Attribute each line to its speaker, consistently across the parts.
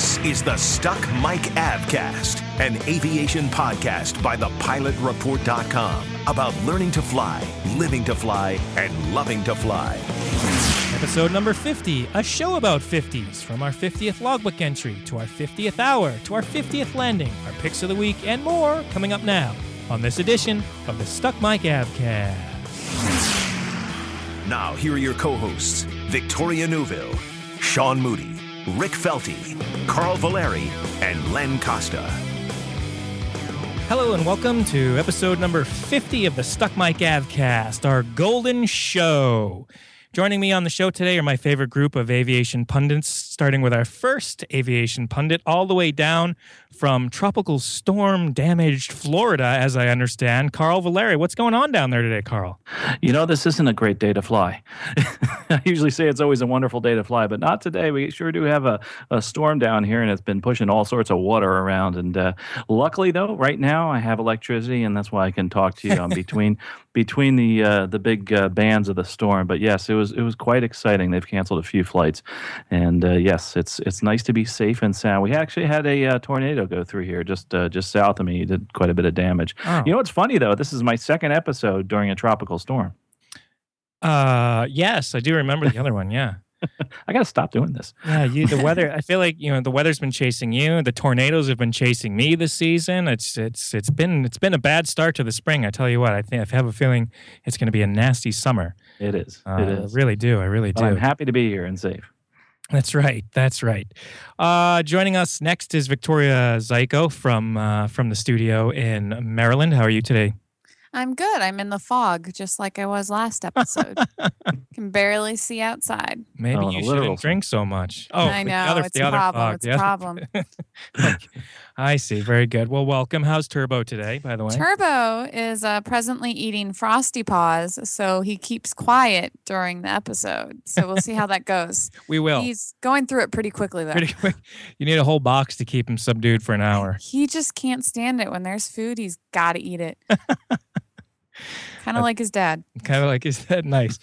Speaker 1: This is the Stuck Mic Avcast, an aviation podcast by thepilotreport.com about learning to fly, living to fly, and loving to fly.
Speaker 2: Episode number 50, a show about 50s, from our 50th logbook entry to our 50th hour to our 50th landing, our picks of the week, and more coming up now on this edition of the Stuck Mic Avcast.
Speaker 1: Now, here are your co hosts Victoria Neuville, Sean Moody, Rick Felty, Carl Valeri, and Len Costa.
Speaker 2: Hello and welcome to episode number 50 of the Stuck Mike Avcast, our golden show. Joining me on the show today are my favorite group of aviation pundits, starting with our first aviation pundit, all the way down from tropical storm damaged Florida, as I understand. Carl Valeri, what's going on down there today, Carl?
Speaker 3: You know, this isn't a great day to fly. I usually say it's always a wonderful day to fly, but not today. We sure do have a, a storm down here, and it's been pushing all sorts of water around. And uh, luckily, though, right now I have electricity, and that's why I can talk to you on between between the uh, the big uh, bands of the storm. But yes, it was it was quite exciting. They've canceled a few flights, and uh, yes, it's it's nice to be safe and sound. We actually had a uh, tornado go through here just uh, just south of me. It did quite a bit of damage.
Speaker 2: Oh.
Speaker 3: You know what's funny though? This is my second episode during a tropical storm.
Speaker 2: Uh, yes, I do remember the other one. Yeah.
Speaker 3: I got to stop doing this.
Speaker 2: Yeah, you the weather. I feel like you know the weather's been chasing you. The tornadoes have been chasing me this season. It's it's it's been it's been a bad start to the spring. I tell you what. I think I have a feeling it's going to be a nasty summer.
Speaker 3: It is.
Speaker 2: Uh,
Speaker 3: it is.
Speaker 2: I really do. I really
Speaker 3: But
Speaker 2: do.
Speaker 3: I'm happy to be here and safe.
Speaker 2: That's right. That's right. Uh, joining us next is Victoria Zyko from uh, from the studio in Maryland. How are you today?
Speaker 4: I'm good. I'm in the fog, just like I was last episode. Can barely see outside.
Speaker 2: Maybe
Speaker 3: Oh,
Speaker 2: you
Speaker 3: literal
Speaker 2: shouldn't drink so much. Oh,
Speaker 4: I
Speaker 2: the
Speaker 4: know
Speaker 2: other-
Speaker 4: it's
Speaker 2: the
Speaker 4: a
Speaker 2: other
Speaker 4: problem.
Speaker 2: fog,
Speaker 4: it's
Speaker 2: the
Speaker 4: a
Speaker 2: other-
Speaker 4: problem.
Speaker 2: I see. Very good. Well, welcome. How's Turbo today? By the way.
Speaker 4: Turbo is uh, presently eating Frosty Paws, so he keeps quiet during the episode. So we'll see how that goes.
Speaker 2: we will.
Speaker 4: He's going through it pretty quickly though.
Speaker 2: Pretty quick. You need a whole box to keep him subdued for an hour.
Speaker 4: He just can't stand it when there's food. He's got to eat it. Kind of like his dad.
Speaker 2: kind of like his dad. nice.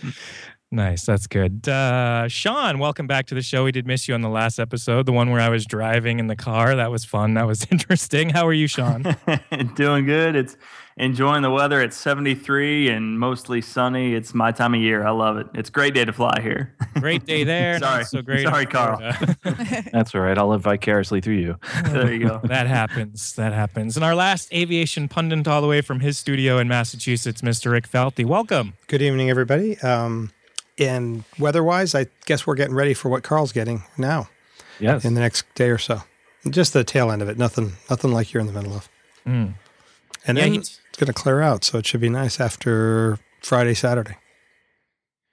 Speaker 2: Nice. That's good. Uh sean welcome back to the show. We did miss you on the last episode the one where i was driving in the car. That was fun. That was interesting. How are you sean?
Speaker 5: Doing good. It's enjoying the weather. It's 73 and mostly sunny. It's my time of year. I love it. It's a great day to fly here.
Speaker 2: great day there
Speaker 5: Sorry.
Speaker 2: not so great
Speaker 5: Sorry, Carl.
Speaker 3: That's all right. I'll live vicariously through you.
Speaker 5: there you go.
Speaker 2: that happens that happens and our last aviation pundit all the way from his studio in massachusetts mr rick felty welcome
Speaker 6: Good evening, everybody. Um, and weather-wise, I guess we're getting ready for what Carl's getting now
Speaker 3: Yes.
Speaker 6: in the next day or so. Just the tail end of it. Nothing, nothing like you're in the middle of.
Speaker 2: Mm.
Speaker 6: And
Speaker 2: Yeah,
Speaker 6: then
Speaker 2: he-
Speaker 6: it's going to clear out, so it should be nice after Friday, Saturday.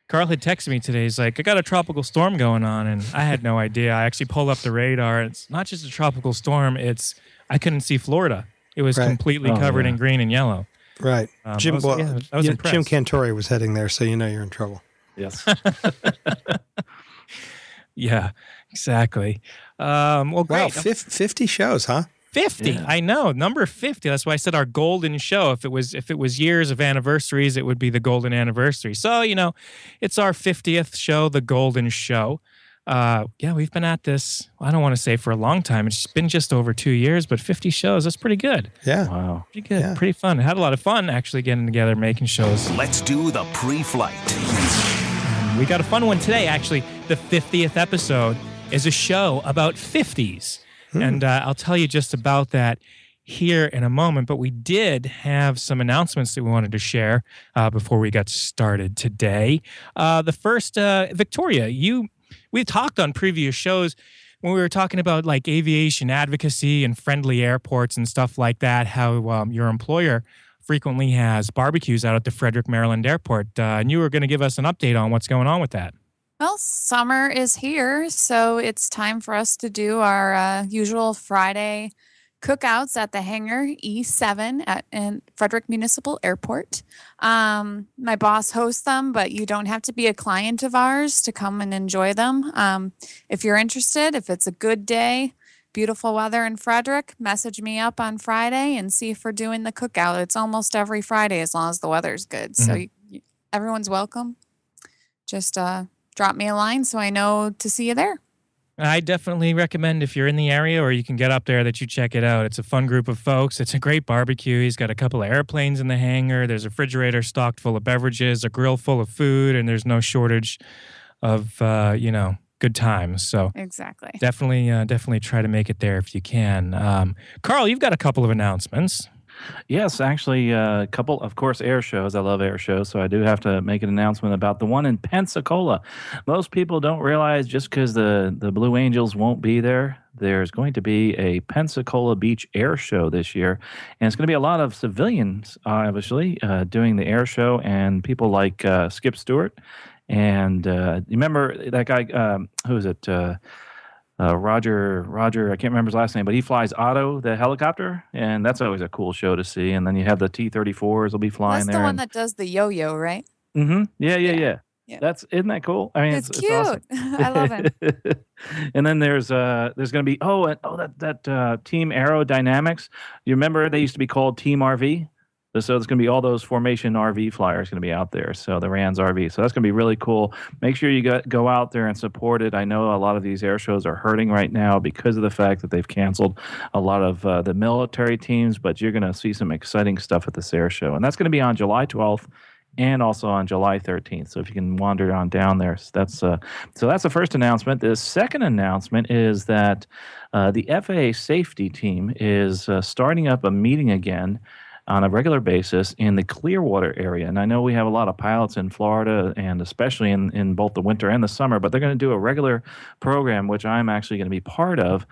Speaker 2: Carl had texted me today. He's like, I got a tropical storm going on, and I had no idea. I actually pulled up the radar. It's not just a tropical storm. It's I couldn't see Florida. It was
Speaker 6: Right.
Speaker 2: completely
Speaker 3: Oh,
Speaker 2: covered
Speaker 3: yeah.
Speaker 2: in green and yellow.
Speaker 6: Right.
Speaker 2: Um, I
Speaker 6: Jim,
Speaker 2: was-
Speaker 6: well,
Speaker 2: yeah, I was
Speaker 6: yeah,
Speaker 2: impressed.
Speaker 6: Jim Cantore was heading there, so you know you're in trouble.
Speaker 3: Yes.
Speaker 2: Yeah, exactly. Um, well,
Speaker 6: Wow,
Speaker 2: great.
Speaker 6: fif- 50 shows, huh?
Speaker 2: 50
Speaker 3: Yeah.
Speaker 2: i know number 50 that's why i said our golden show. If it was if it was years of anniversaries it would be the golden anniversary. So you know it's our 50th show the golden show. Uh yeah we've been at this i don't want to say for a long time. It's been just over two years but 50 shows that's pretty good.
Speaker 6: Yeah.
Speaker 3: wow.
Speaker 2: pretty good
Speaker 6: Yeah.
Speaker 2: pretty fun. Had a lot of fun actually getting together making shows.
Speaker 1: Let's do the pre flight.
Speaker 2: we got a fun one today actually. The 50th episode is a show about 50s and uh, i'll tell you just about that here in a moment but we did have some announcements that we wanted to share uh, before we got started today. Uh, the first uh, victoria you we talked on previous shows when we were talking about like aviation advocacy and friendly airports and stuff like that how um, your employer frequently has barbecues out at the frederick maryland airport. Uh, and you were going to give us an update on what's going on with that
Speaker 4: Well, summer is here, so it's time for us to do our uh, usual Friday cookouts at the hangar E7 at in Frederick Municipal Airport. Um, my boss hosts them, but you don't have to be a client of ours to come and enjoy them. Um, if you're interested, if it's a good day, beautiful weather in Frederick, message me up on Friday and see if we're doing the cookout. It's almost every Friday as long as the weather's good. So you, you, everyone's welcome. Just uh, drop me a line so I know to see you there.
Speaker 2: I definitely recommend if you're in the area or you can get up there that you check it out. It's a fun group of folks. It's a great barbecue. He's got a couple of airplanes in the hangar. There's a refrigerator stocked full of beverages, a grill full of food, and there's no shortage of uh, you know good times. So
Speaker 4: Exactly.
Speaker 2: definitely, uh, definitely try to make it there if you can. Um, Carl, you've got a couple of announcements.
Speaker 3: Yes, actually, a couple, of course, air shows. I love air shows, so I do have to make an announcement about the one in Pensacola. Most people don't realize just because the the Blue Angels won't be there, there's going to be a Pensacola Beach air show this year, and it's going to be a lot of civilians, obviously, uh, doing the air show, and people like uh, Skip Stewart. And uh, remember that guy? Um, who is it? Uh, Roger, Roger, I can't remember his last name, but he flies Otto, the helicopter, and that's always a cool show to see. And then you have the T-34s will be flying
Speaker 4: That's
Speaker 3: there.
Speaker 4: That's the one
Speaker 3: and-
Speaker 4: that does the yo-yo, right?
Speaker 3: Mm-hmm. Yeah, yeah,
Speaker 4: Yeah.
Speaker 3: yeah,
Speaker 4: Yeah.
Speaker 3: That's isn't that cool? I mean,
Speaker 4: It's,
Speaker 3: it's,
Speaker 4: cute.
Speaker 3: awesome.
Speaker 4: I love it.
Speaker 3: and then there's uh there's gonna be oh and, oh that that uh, Team Aerodynamix. You remember they used to be called Team RV. So there's going to be all those formation RV flyers going to be out there. So the Rands RV. So that's going to be really cool. Make sure you go, go out there and support it. I know a lot of these air shows are hurting right now because of the fact that they've canceled a lot of uh, the military teams, but you're going to see some exciting stuff at this air show. And that's going to be on July 12th and also on July 13th. So if you can wander on down there, so that's uh, so that's the first announcement. The second announcement is that uh, the FAA safety team is uh, starting up a meeting again on a regular basis in the Clearwater area. And I know we have a lot of pilots in Florida and especially in, in both the winter and the summer, but they're going to do a regular program, which I'm actually going to be part of.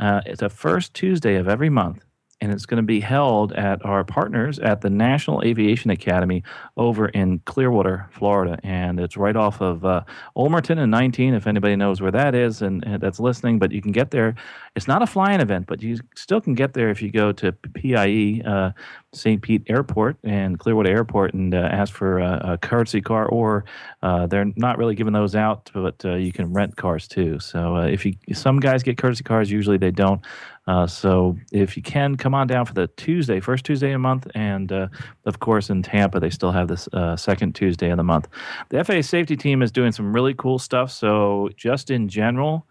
Speaker 3: Uh, it's the first Tuesday of every month. And it's going to be held at our partners at the National Aviation Academy over in Clearwater, Florida. And it's right off of uh, Ulmerton and 19, if anybody knows where that is and, and that's listening. But you can get there. It's not a flying event, but you still can get there if you go to PIE, uh, St. Pete Airport and Clearwater Airport and uh, ask for a, a courtesy car, or uh, they're not really giving those out, but uh, you can rent cars too. So uh, if you, some guys get courtesy cars, usually they don't. Uh, so if you can, come on down for the Tuesday, first Tuesday of the month, and of course in Tampa they still have this second Tuesday of the month. The FAA safety team is doing some really cool stuff. So just in general,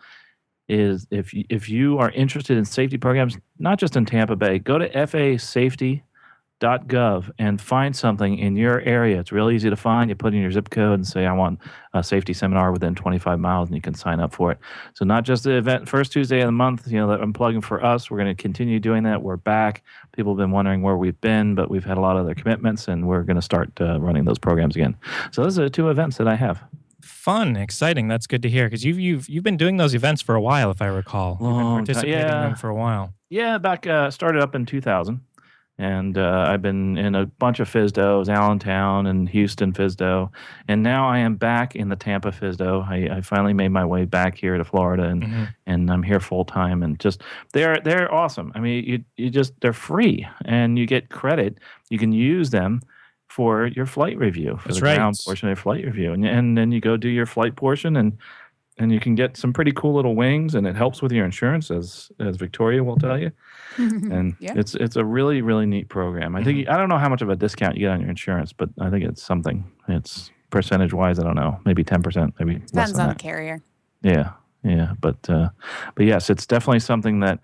Speaker 3: is if you, if you are interested in safety programs, not just in Tampa Bay, go to FAASafety.gov and find something in your area. It's real easy to find. You put in your zip code and say, I want a safety seminar within 25 miles, and you can sign up for it. So not just the event first Tuesday of the month, you know, that I'm plugging for us. We're going to continue doing that. We're back. People have been wondering where we've been, but we've had a lot of other commitments, and we're going to start uh, running those programs again. So those are the two events that I have.
Speaker 2: Fun, exciting. That's good to hear because you've you've you've been doing those events for a while, if I recall. You've been
Speaker 3: Long time,
Speaker 2: participating in
Speaker 3: yeah.
Speaker 2: them for a while.
Speaker 3: Yeah, back uh, started up in 2000, and uh, I've been in a bunch of FSDOs, Allentown and Houston FSDO, and now I am back in the Tampa FSDO. I, I finally made my way back here to Florida, and
Speaker 2: Mhm.
Speaker 3: and I'm here full time, and just they're they're awesome. I mean, you you just they're free, and you get credit. You can use them for your flight review for
Speaker 2: That's
Speaker 3: the
Speaker 2: right.
Speaker 3: ground portion of your flight review, and and then you go do your flight portion and and you can get some pretty cool little wings and it helps with your insurance as as victoria will tell you and
Speaker 4: Yeah.
Speaker 3: it's it's a really really neat program i think i don't know how much of a discount you get on your insurance but i think it's something it's percentage wise i don't know maybe 10% maybe less
Speaker 4: Depends
Speaker 3: than
Speaker 4: on
Speaker 3: that.
Speaker 4: the carrier.
Speaker 3: Yeah, yeah, but uh, but yes, it's definitely something that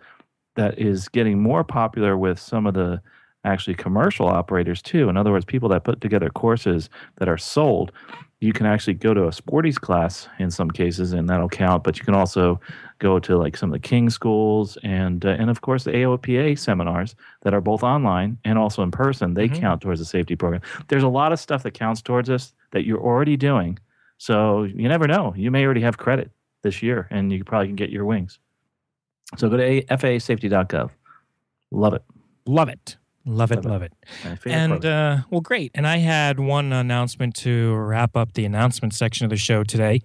Speaker 3: that is getting more popular with some of the actually commercial operators too. In other words, people that put together courses that are sold. You can actually go to a Sporty's class in some cases, and that'll count. But you can also go to like some of the King schools and uh, and of course the AOPA seminars that are both online and also in person. They
Speaker 2: Mhm.
Speaker 3: count towards the safety program. There's a lot of stuff that counts towards this that you're already doing. So you never know. You may already have credit this year, and you probably can get your wings. So go to FAASafety.gov. Love it.
Speaker 2: Love it. Love it.
Speaker 3: Love it.
Speaker 2: Love it.
Speaker 3: Favorite
Speaker 2: And uh, well, great. And I had one announcement to wrap up the announcement section of the show today.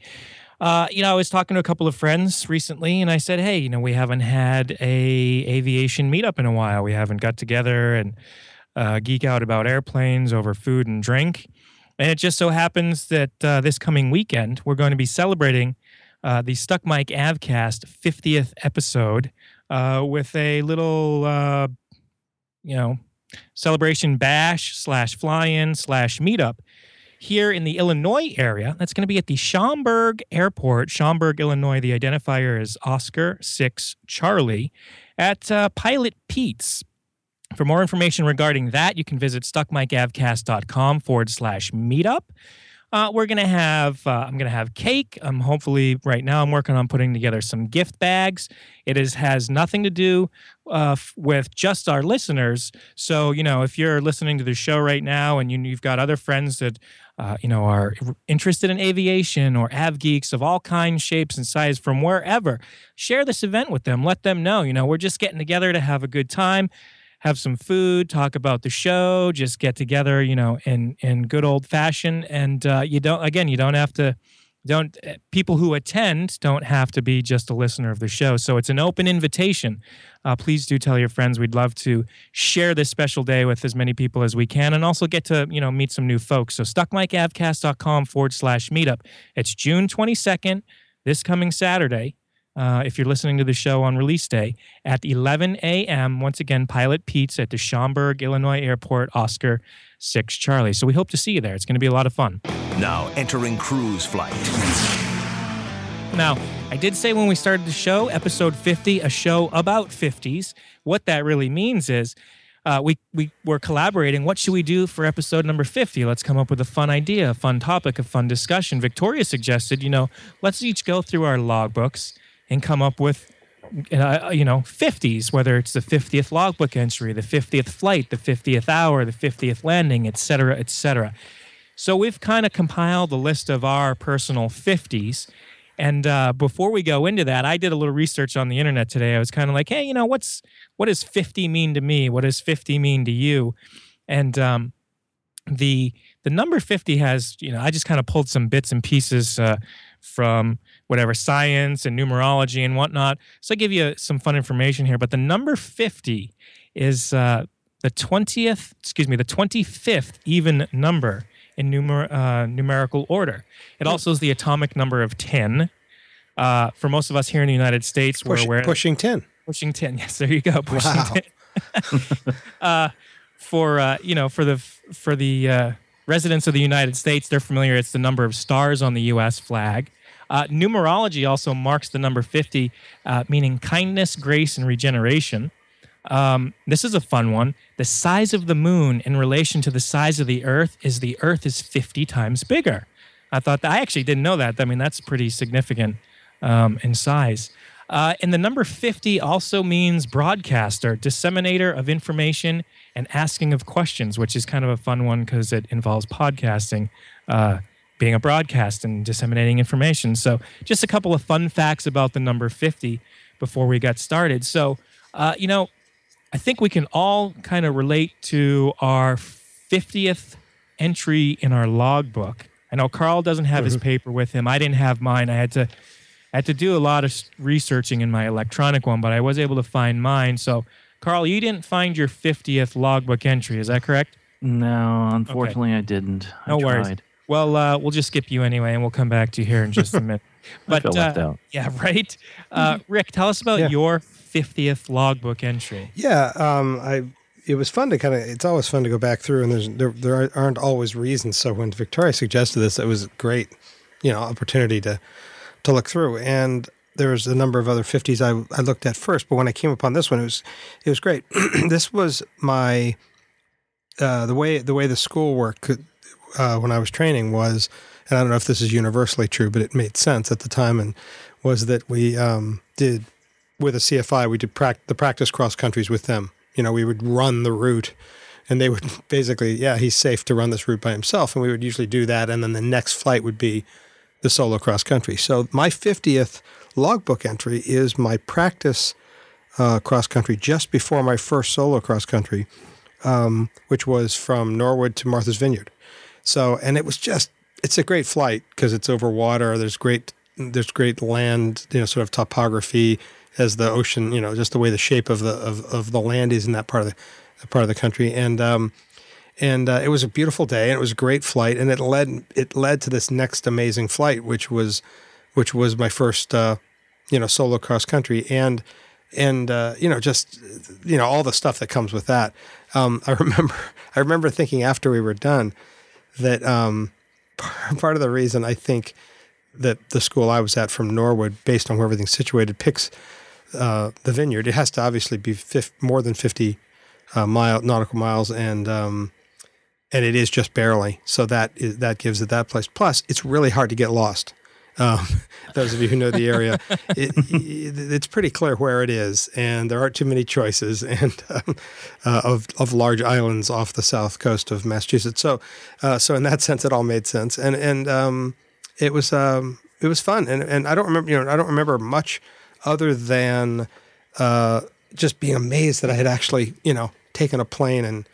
Speaker 2: Uh, you know, I was talking to a couple of friends recently, and I said, "Hey, you know, we haven't had a aviation meetup in a while. We haven't got together and uh, geek out about airplanes over food and drink." And it just so happens that uh, this coming weekend we're going to be celebrating uh, the Stuck Mic Avcast 50th episode uh, with a little, uh, you know, celebration bash slash fly-in slash meetup here in the Illinois area. That's going to be at the Schaumburg Airport, Schaumburg, Illinois. The identifier is Oscar 6 Charlie at uh, Pilot Pete's. For more information regarding that, you can visit stuckmicavcast.com forward slash meetup. Uh, we're gonna have uh, I'm gonna have cake. I'm hopefully right now I'm working on putting together some gift bags. It is has nothing to do uh, f- with just our listeners. So you know if you're listening to the show right now and you, you've got other friends that uh, you know are interested in aviation or av geeks of all kinds, shapes, and size from wherever, share this event with them. Let them know. You know we're just getting together to have a good time have some food, talk about the show, just get together, you know, in in good old fashion. And uh, you don't, again, you don't have to. Don't eh, people who attend don't have to be just a listener of the show. So it's an open invitation. Uh, please do tell your friends. We'd love to share this special day with as many people as we can, and also get to you know meet some new folks. So stuckmicavcast.com forward slash meetup. It's June twenty second, this coming Saturday uh, if you're listening to the show on release day at 11 a.m. Once again, Pilot Pete's at the Schaumburg, Illinois Airport, Oscar 6 Charlie. So we hope to see you there. It's going to be a lot of fun.
Speaker 1: Now entering cruise flight.
Speaker 2: Now, I did say when we started the show, episode 50, a show about 50s. What that really means is uh, we, we were collaborating. What should we do for episode number 50? Let's come up with a fun idea, a fun topic, a fun discussion. Victoria suggested, you know, let's each go through our logbooks and come up with uh, you know 50s whether it's the 50th logbook entry the 50th flight the 50th hour the 50th landing etc etc so we've kind of compiled a list of our personal 50s and uh, before we go into that i did a little research on the internet today. I was kind of like hey you know what's what does 50 mean to me? What does 50 mean to you? And um, the the number 50 has you know i just kind of pulled some bits and pieces uh, from whatever science and numerology and whatnot. So I give you some fun information here. But the number 50 is uh, the 20th, excuse me, the 25th even number in numer- uh, numerical order. It hmm. also is the atomic number of 10. Uh, for most of us here in the United States,
Speaker 6: Push,
Speaker 2: we're aware of
Speaker 6: pushing 10.
Speaker 2: Pushing 10. Yes, there you go. Pushing
Speaker 6: wow.
Speaker 2: 10. uh, for uh, you know, for the for the uh, residents of the United States, they're familiar. It's the number of stars on the U.S. flag. Uh, numerology also marks the number 50, uh, meaning kindness, grace, and regeneration. Um, this is a fun one. The size of the moon in relation to the size of the earth is the earth is 50 times bigger. I thought that, I actually didn't know that. I mean, that's pretty significant um, in size. Uh, and the number 50 also means broadcaster, disseminator of information, and asking of questions, which is kind of a fun one because it involves podcasting. Uh, being a broadcast and disseminating information. So, just a couple of fun facts about the number 50 before we got started. So, uh, you know, I think we can all kind of relate to our 50th entry in our logbook. I know Carl doesn't have mm-hmm. his paper with him. I didn't have mine. I had to I had to do a lot of researching in my electronic one, but I was able to find mine. So, Carl, you didn't find your 50th logbook entry, is that correct?
Speaker 3: No, unfortunately, okay. I didn't. I
Speaker 2: no
Speaker 3: tried.
Speaker 2: worries. Well, uh, we'll just skip you anyway, and we'll come back to you here in just a minute.
Speaker 3: But I
Speaker 2: uh,
Speaker 3: out.
Speaker 2: yeah, right. Uh, Rick, tell us about
Speaker 6: Yeah.
Speaker 2: your fiftieth logbook entry.
Speaker 6: Yeah, um, I. It was fun to kind of. It's always fun to go back through, and there's there there aren't always reasons. So when Victoria suggested this, it was a great, you know, opportunity to to look through. And there was a number of other fifties I I looked at first, but when I came upon this one, it was it was great. this was my uh, the way the way the school worked uh, when I was training was, and I don't know if this is universally true, but it made sense at the time, and was that we um, did with a CFI we did prac- the practice cross countries with them. You know, we would run the route, and they would basically, yeah, he's safe to run this route by himself, and we would usually do that, and then the next flight would be the solo cross country. So my fiftieth logbook entry is my practice uh, cross country just before my first solo cross country, um, which was from Norwood to Martha's Vineyard. So, and it was just, it's a great flight because it's over water. There's great there's great land, you know, sort of topography as the ocean, you know, just the way the shape of the of, of the land is in that part of the part of the country, and um, and uh, it was a beautiful day, and it was a great flight, and it led it led to this next amazing flight, which was which was my first, uh, you know, solo cross country, and and uh, you know, just you know, all the stuff that comes with that. Um, I remember I remember thinking after we were done that um, part of the reason I think that the school I was at from Norwood, based on where everything's situated, picks uh, the vineyard. It has to obviously be more than fifty uh, mile nautical miles, and um, and it is just barely. So that is, that gives it that place. Plus, it's really hard to get lost. Um, those of you who know the area, it, it, it's pretty clear where it is, and there aren't too many choices, and um, uh, of of large islands off the south coast of Massachusetts. So, uh, so in that sense, it all made sense, and and um, it was um, it was fun, and and I don't remember you know I don't remember much other than uh, just being amazed that I had actually you know taken a plane and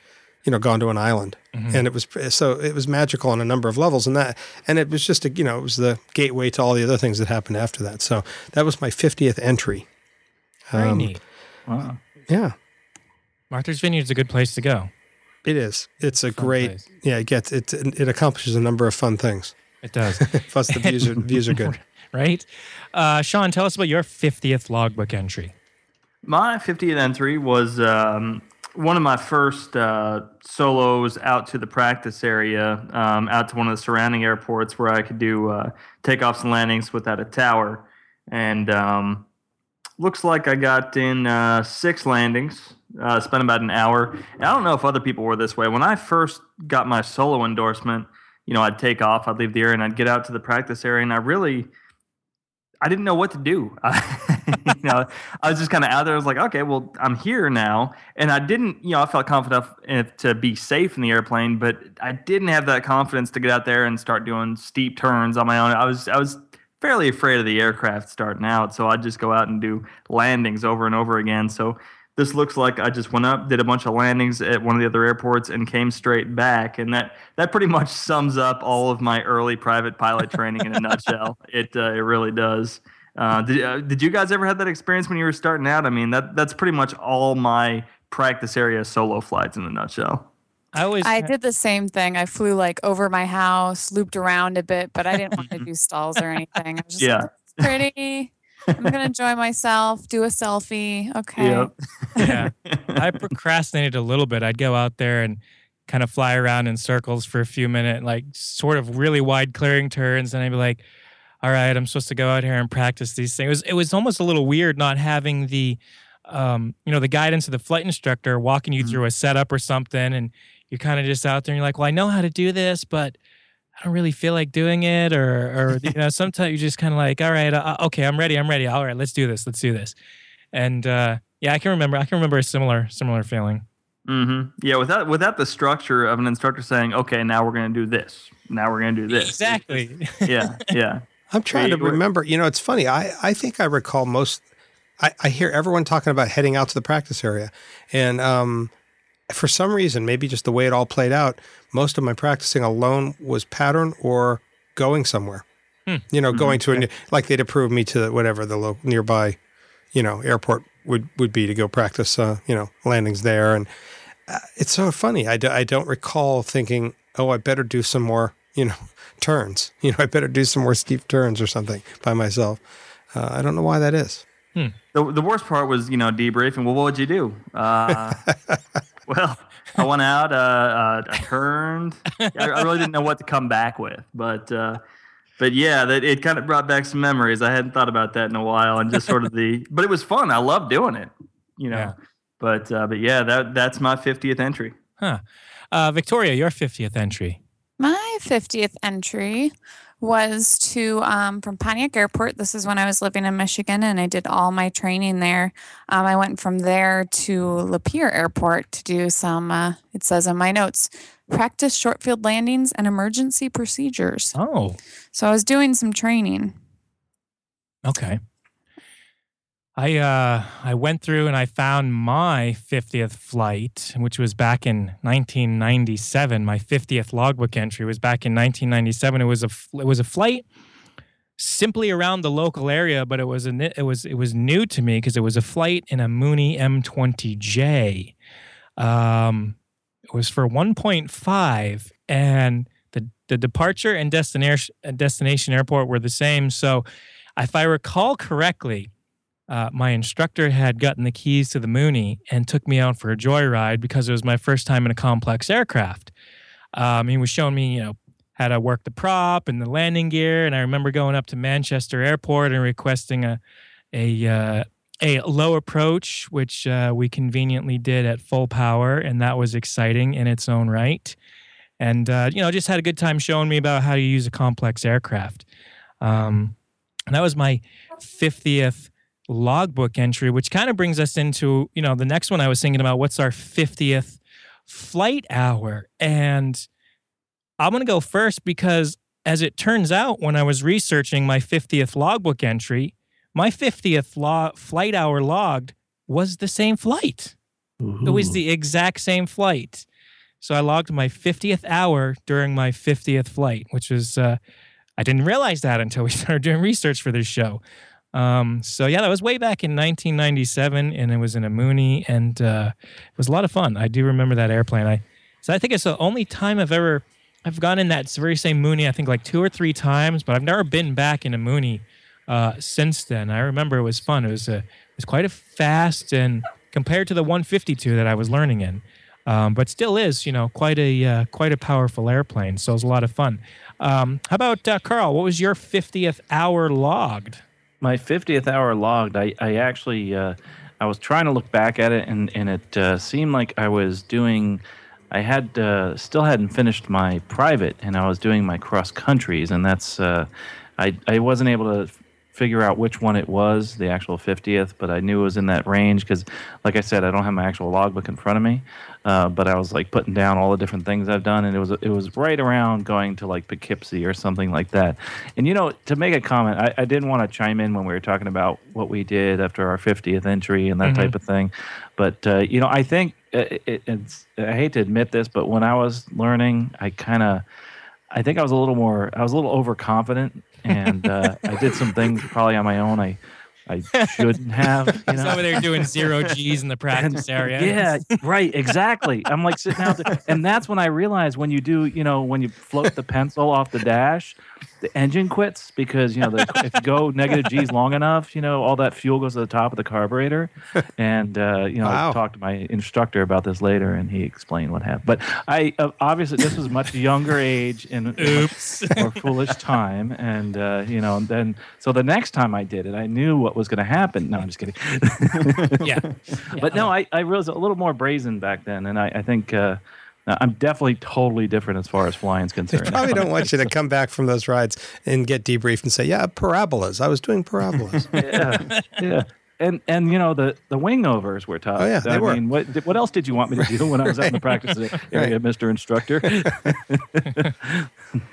Speaker 6: you know gone to an island mm-hmm. and it was so it was magical on a number of levels. And that and it was just a, you know it was the gateway to all the other things that happened after that. So that was my 50th entry.
Speaker 2: Very um, neat.
Speaker 6: Wow. Yeah.
Speaker 2: Martha's vineyard is a good place to go.
Speaker 6: It is. It's a fun great place. yeah it gets it it accomplishes a number of fun things.
Speaker 2: It does.
Speaker 6: Plus the views are views are good.
Speaker 2: Right? Uh, sean tell us about your 50th logbook entry.
Speaker 5: My 50th entry was um, one of my first uh, solos out to the practice area, um, out to one of the surrounding airports where I could do uh, takeoffs and landings without a tower. And um, looks like I got in uh, six landings, uh, spent about an hour. And I don't know if other people were this way. When I first got my solo endorsement, you know, I'd take off, I'd leave the area, and I'd get out to the practice area, and I really – I didn't know what to do. you know, I was just kind of out there. I was like, okay, well, I'm here now, and I didn't, you know, I felt confident enough eh, to be safe in the airplane, but I didn't have that confidence to get out there and start doing steep turns on my own. I was, I was fairly afraid of the aircraft starting out, so I'd just go out and do landings over and over again. So this looks like I just went up, did a bunch of landings at one of the other airports, and came straight back. And that that pretty much sums up all of my early private pilot training in a nutshell. It uh, it really does. Uh, did uh, did you guys ever have that experience when you were starting out? I mean, that that's pretty much all my practice area solo flights in a nutshell.
Speaker 4: I always I did the same thing. I flew like over my house, looped around a bit, but I didn't want to do stalls or anything. I was just yeah. Like, pretty. I'm gonna enjoy myself, do a selfie. Okay. Yep.
Speaker 2: yeah. I procrastinated a little bit. I'd go out there and kind of fly around in circles for a few minutes, like sort of really wide clearing turns, and I'd be like, all right, I'm supposed to go out here and practice these things. It was, it was almost a little weird not having the um, you know, the guidance of the flight instructor walking you mm-hmm. through a setup or something and you're kind of just out there and you're like, well, I know how to do this, but I don't really feel like doing it, or or you know, sometimes you just kind of like, all right, uh, okay, I'm ready, I'm ready. All right, let's do this, let's do this. And uh, yeah, I can remember, I can remember a similar similar feeling.
Speaker 5: Mm-hmm. Yeah, without without the structure of an instructor saying, okay, now we're going to do this, now we're going to do this.
Speaker 2: Exactly.
Speaker 5: yeah, yeah.
Speaker 6: I'm trying to remember. You know, it's funny. I I think I recall most. I, I hear everyone talking about heading out to the practice area, and um, for some reason, maybe just the way it all played out, most of my practicing alone was pattern or going somewhere. Hmm. You know, mm-hmm. going to a like they'd approve me to whatever the local nearby, you know, airport would would be to go practice. Uh, you know, landings there, and uh, it's so funny. I d- I don't recall thinking, oh, I better do some more, you know, turns. You know, I better do some more steep turns or something by myself. Uh, I don't know why that is.
Speaker 5: Hmm. The, the worst part was, you know, debriefing. Well, what would you do? Uh, well, I went out, uh, uh, I turned. I, I, really didn't know what to come back with, but uh, but yeah, that it kind of brought back some memories. I hadn't thought about that in a while, and just sort of the. But it was fun. I love doing it, you know. Yeah. But uh, but yeah, that that's my fiftieth entry.
Speaker 2: Huh, uh, Victoria, your fiftieth entry.
Speaker 4: My fiftieth entry was to um, from Pontiac Airport. This is when I was living in Michigan, and I did all my training there. Um, I went from there to Lapeer Airport to do some. Uh, it says in my notes, practice short field landings and emergency procedures.
Speaker 2: Oh,
Speaker 4: so I was doing some training.
Speaker 2: Okay. I uh, I went through and I found my 50th flight, which was back in 1997. My 50th logbook entry was back in 1997. It was a it was a flight simply around the local area, but it was a, it was it was new to me because it was a flight in a Mooney M20J. Um, it was for 1.5, and the the departure and destination destination airport were the same. So, if I recall correctly, uh, my instructor had gotten the keys to the Mooney and took me out for a joyride because it was my first time in a complex aircraft. Um, he was showing me, you know, how to work the prop and the landing gear. And I remember going up to Manchester Airport and requesting a a uh, a low approach, which uh, we conveniently did at full power, and that was exciting in its own right. And uh, you know, just had a good time showing me about how to use a complex aircraft. Um, that was my 50th logbook entry, which kind of brings us into you know the next one I was thinking about. What's our 50th flight hour? And I'm going to go first because, as it turns out, when I was researching my 50th logbook entry, my 50th lo- flight hour logged was the same flight. Ooh. It was the exact same flight. So I logged my 50th hour during my 50th flight, which was, uh, I didn't realize that until we started doing research for this show. Um, so yeah, that was way back in 1997, and it was in a Mooney, and uh, it was a lot of fun. I do remember that airplane. I so I think it's the only time I've ever I've gone in that very same Mooney, I think like two or three times, but I've never been back in a Mooney uh, since then. I remember it was fun. It was a, it was quite a fast and compared to the 152 that I was learning in, um, but still is, you know, quite a uh, quite a powerful airplane. So it was a lot of fun. Um, how about uh, Carl? What was your 50th hour logged?
Speaker 3: My 50th hour logged. I I actually uh, I was trying to look back at it, and and it uh, seemed like I was doing I had uh, still hadn't finished my private, and I was doing my cross countries, and that's uh, I I wasn't able to figure out which one it was, the actual 50th, but I knew it was in that range because, like I said, I don't have my actual logbook in front of me. Uh, but I was like putting down all the different things I've done, and it was it was right around going to like Poughkeepsie or something like that. And you know, to make a comment, I, I didn't want to chime in when we were talking about what we did after our 50th entry and that mm-hmm. type of thing. But uh, you know, I think it, it, it's I hate to admit this, but when I was learning, I kind of I think I was a little more I was a little overconfident, and uh, I did some things probably on my own. I I shouldn't have. You know?
Speaker 2: over there doing zero G's in the practice
Speaker 3: and,
Speaker 2: area.
Speaker 3: Yeah, right, exactly. I'm like sitting out there, and that's when I realized when you do, you know, when you float the pencil off the dash, the engine quits because you know the, if you go negative G's long enough, you know all that fuel goes to the top of the carburetor. And uh, you know, wow. I talked to my instructor about this later, and he explained what happened. But I uh, obviously this was much younger age and
Speaker 2: oops
Speaker 3: more foolish time, and uh, you know, and then so the next time I did it, I knew what was going to happen. No, I'm just kidding.
Speaker 2: yeah. yeah.
Speaker 3: but no, I I was a little more brazen back then, and I I think. Uh, now, I'm definitely totally different as far as flying is concerned.
Speaker 6: They probably don't want you to come back from those rides and get debriefed and say, "Yeah, parabolas. I was doing parabolas."
Speaker 3: yeah, yeah. And and you know the the wing overs were tough.
Speaker 6: Oh yeah, they I
Speaker 3: were.
Speaker 6: mean,
Speaker 3: what what else did you want me to do when I was out in the practice area, right. Mister Instructor?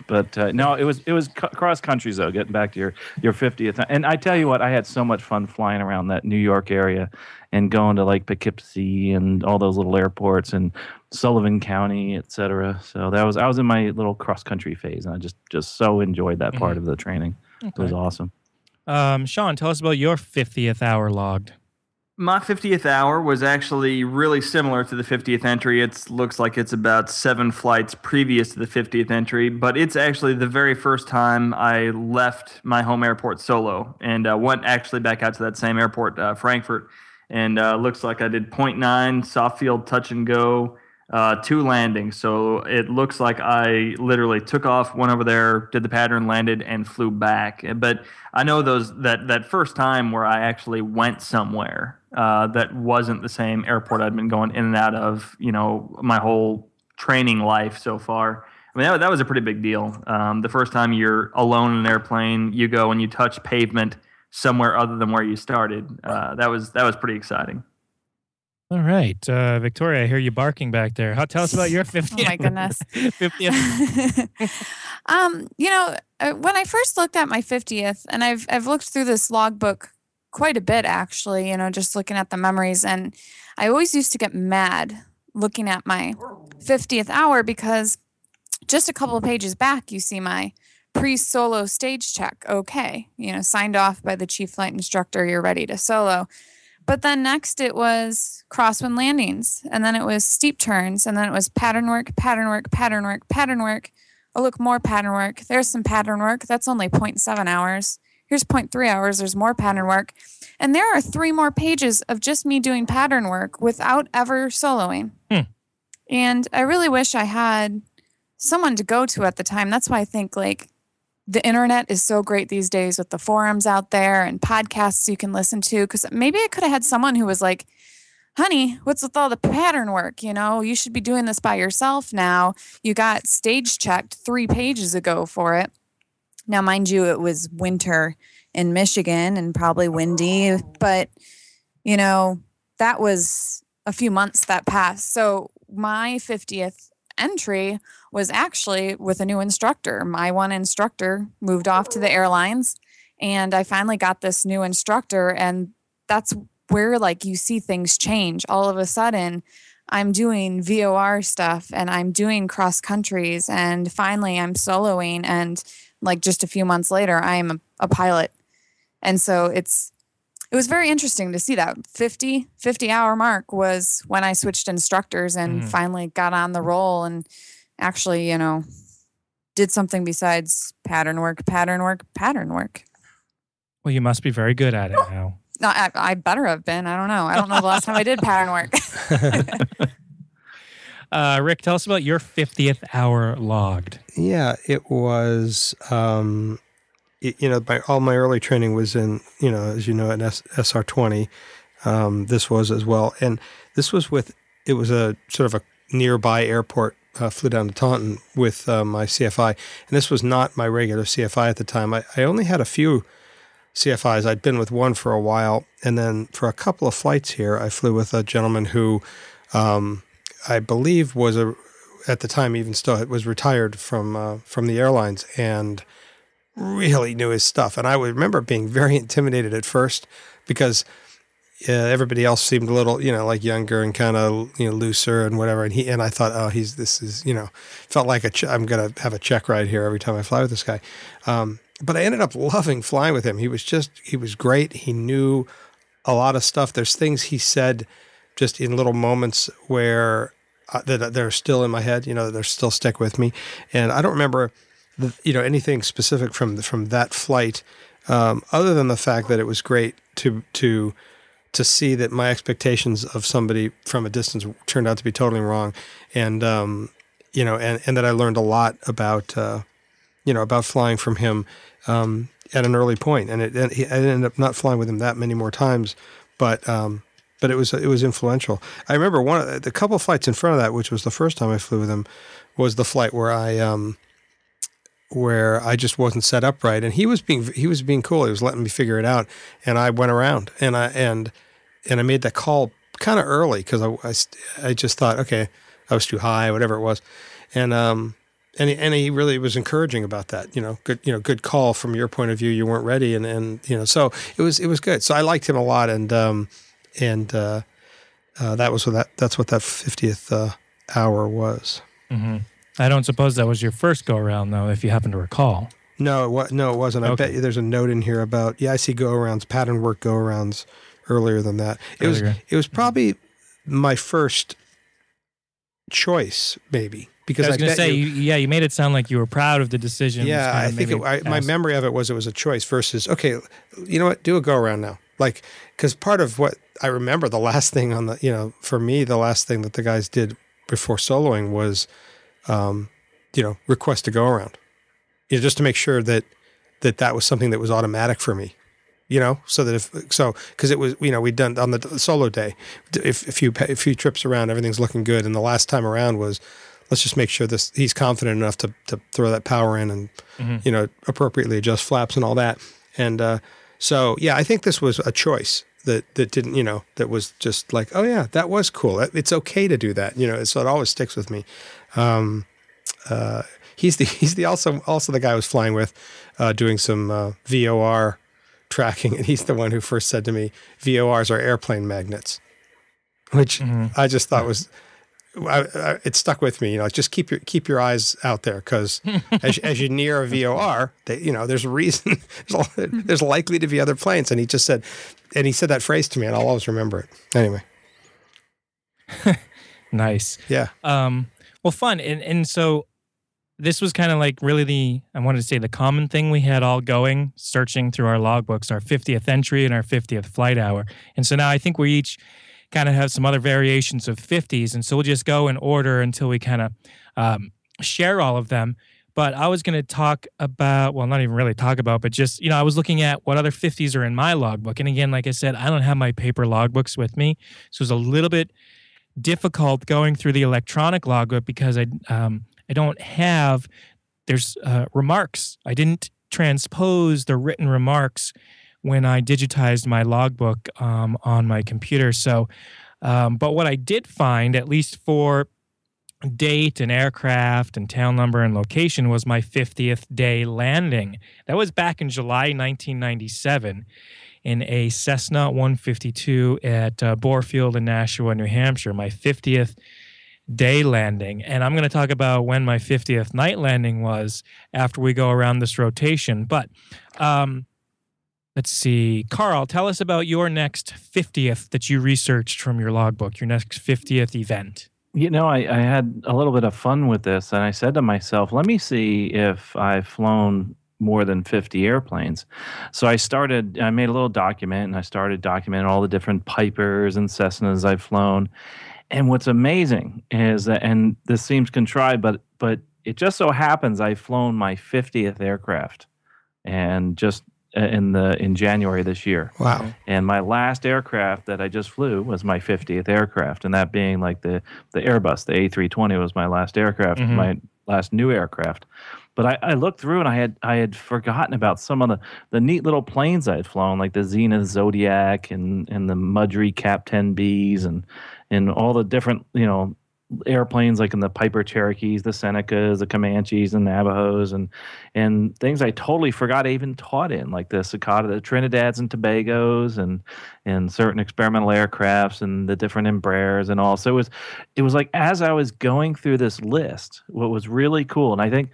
Speaker 3: but uh, no, it was it was cross country though. Getting back to your your 50th, and I tell you what, I had so much fun flying around that New York area and going to like Poughkeepsie and all those little airports and Sullivan County, et cetera. So that was I was in my little cross country phase, and I just just so enjoyed that part mm-hmm. of the training. Okay. It was awesome.
Speaker 2: Um, Sean, tell us about your 50th hour logged.
Speaker 5: My 50th hour was actually really similar to the 50th entry. It looks like it's about seven flights previous to the 50th entry, but it's actually the very first time I left my home airport solo and uh, went actually back out to that same airport, uh, Frankfort and uh, looks like I did 0.9 soft field touch and go, uh, two landings. So it looks like I literally took off, went over there, did the pattern, landed, and flew back. But I know those that that first time where I actually went somewhere uh, that wasn't the same airport I'd been going in and out of, you know, my whole training life so far. I mean, that, that was a pretty big deal. Um, the first time you're alone in an airplane, you go and you touch pavement somewhere other than where you started. Uh, that was that was pretty exciting.
Speaker 2: All right, uh, Victoria, I hear you barking back there. How tell us about your 50th?
Speaker 4: oh my goodness, 50th. um, you know, uh, when I first looked at my 50th, and I've I've looked through this logbook quite a bit actually. You know, just looking at the memories, and I always used to get mad looking at my 50th hour because just a couple of pages back, you see my pre solo stage check. Okay. You know, signed off by the chief flight instructor. You're ready to solo. But then next it was crosswind landings. And then it was steep turns. And then it was pattern work, pattern work, pattern work, pattern work. Oh, look, more pattern work. There's some pattern work. That's only 0.7 hours. Here's 0.3 hours. There's more pattern work. And there are three more pages of just me doing pattern work without ever soloing.
Speaker 2: Hmm.
Speaker 4: And I really wish I had someone to go to at the time. That's why I think like the internet is so great these days with the forums out there and podcasts you can listen to. Cause maybe I could have had someone who was like, honey, what's with all the pattern work? You know, you should be doing this by yourself now. You got stage checked three pages ago for it. Now, mind you, it was winter in Michigan and probably windy, but you know, that was a few months that passed. So my 50th entry was actually with a new instructor. My one instructor moved off to the airlines and I finally got this new instructor and that's where like you see things change all of a sudden I'm doing VOR stuff and I'm doing cross countries and finally I'm soloing and like just a few months later I am a, a pilot. And so it's it was very interesting to see that 50 50 hour mark was when I switched instructors and
Speaker 2: Mhm.
Speaker 4: finally got on the roll and actually, you know, did something besides pattern work, pattern work, pattern work.
Speaker 2: Well, you must be very good at it now.
Speaker 4: No, I, I better have been. I don't know. I don't know the last time I did pattern work.
Speaker 2: Uh, Rick, tell us about your 50th hour logged.
Speaker 6: Yeah, it was. Um, it, you know, my all my early training was in, you know, as you know, an S, SR twenty. Um, this was as well, and this was with. It was a sort of a nearby airport. Uh, flew down to Taunton with uh, my CFI, and this was not my regular CFI at the time. I, I only had a few CFIs. I'd been with one for a while, and then for a couple of flights here, I flew with a gentleman who, um, I believe, was a at the time even still was retired from uh, from the airlines and really knew his stuff. And I would remember being very intimidated at first because uh, everybody else seemed a little, you know, like younger and kind of you know looser and whatever. And he and I thought, oh, he's this is you know felt like a ch- I'm gonna have a check ride here every time I fly with this guy. Um, but I ended up loving flying with him. He was just he was great. He knew a lot of stuff. There's things he said just in little moments where uh, that they're still in my head. You know, they're still stick with me. And I don't remember, the, you know, anything specific from from that flight, um, other than the fact that it was great to to to see that my expectations of somebody from a distance turned out to be totally wrong, and um, you know, and and that I learned a lot about uh, you know about flying from him um, at an early point, and it and he, I ended up not flying with him that many more times, but um, but it was it was influential. I remember one of the couple flights in front of that, which was the first time I flew with him, was the flight where I um, where I just wasn't set up right, and he was being he was being cool. He was letting me figure it out, and I went around and I and and I made that call kind of early because I, I I just thought okay I was too high whatever it was, and um and he, and he really was encouraging about that. You know, good you know good call from your point of view. You weren't ready, and and you know so it was it was good. So I liked him a lot, and um and uh, uh, that was what that that's what that fiftieth uh, hour was.
Speaker 2: hmm I don't suppose that was your first go around, though, if you happen to recall.
Speaker 6: No, it no, it wasn't. I bet you there's a note in here about yeah, I see go arounds, pattern work go arounds earlier than that. It was it was probably my first choice, maybe because
Speaker 2: I was going to say,
Speaker 6: you-
Speaker 2: yeah, you made it sound like you were proud of the decision.
Speaker 6: yeah, I think it, I, my memory of it was it was a choice versus okay, you know what, do a go around now, like because part of what I remember the last thing on the you know for me the last thing that the guys did before soloing was, um, you know, request a go around, you know, just to make sure that that that was something that was automatic for me. You know, so that if so, because it was, you know, we'd done on the solo day, if a few a few trips around, everything's looking good, and the last time around was, let's just make sure this he's confident enough to to throw that power in and you know appropriately adjust flaps and all that. And uh, so yeah, I think this was a choice that that didn't you know that was just like oh yeah that was cool. It's okay to do that. You know, so it always sticks with me. Um, uh, he's the he's the also also the guy I was flying with, uh, doing some uh, VOR tracking, and he's the one who first said to me, "VORs are airplane magnets," which I just thought was I, I, it stuck with me. You know, just keep your keep your eyes out there because as, as you near a VOR, they, you know, there's a reason. There's, there's likely to be other planes, and he just said, and he said that phrase to me, and I'll always remember it. Anyway,
Speaker 2: nice.
Speaker 6: Yeah.
Speaker 2: Um. Well, fun, and and so this was kind of like really the I wanted to say the common thing we had all going, searching through our logbooks, our 50th entry and our 50th flight hour. And so now I think we each kind of have some other variations of 50s. And so we'll just go in order until we kind of um, share all of them. But I was going to talk about, well, not even really talk about, but just, you know, I was looking at what other 50s are in my logbook. And again, like I said, I don't have my paper logbooks with me. So it's a little bit difficult going through the electronic logbook because I, um, I don't have there's uh, remarks. I didn't transpose the written remarks when I digitized my logbook um, on my computer. So, um, but what I did find, at least for date and aircraft and tail number and location, was my 50th day landing. That was back in July 1997 in a Cessna 152 at uh, Boire Field in Nashua, New Hampshire. My 50th day landing. And I'm going to talk about when my 50th night landing was after we go around this rotation. But um, let's see. Carl, tell us about your next 50th that you researched from your logbook, your next 50th event.
Speaker 3: You know, I, I had a little bit of fun with this, and I said to myself, let me see if I've flown more than 50 airplanes. So I started, I made a little document and I started documenting all the different Pipers and Cessnas I've flown. And what's amazing is that, and this seems contrived, but but it just so happens I've flown my 50th aircraft, and just in the in January this year.
Speaker 6: Wow!
Speaker 3: And my last aircraft that I just flew was my 50th aircraft, and that being like the the Airbus, the A320 was my last aircraft, mm-hmm. my last new aircraft. But I, I, looked through and I had I had forgotten about some of the, the neat little planes I had flown, like the Zenith Zodiac and and the Mudry Cap 10Bs and and all the different you know airplanes like in the Piper Cherokees, the Senecas, the Comanches, and Navajos, and and things I totally forgot I even taught in, like the Socata, the Trinidads and Tobagos, and and certain experimental aircrafts and the different Embraers and all. So it was it was like as I was going through this list, what was really cool, and I think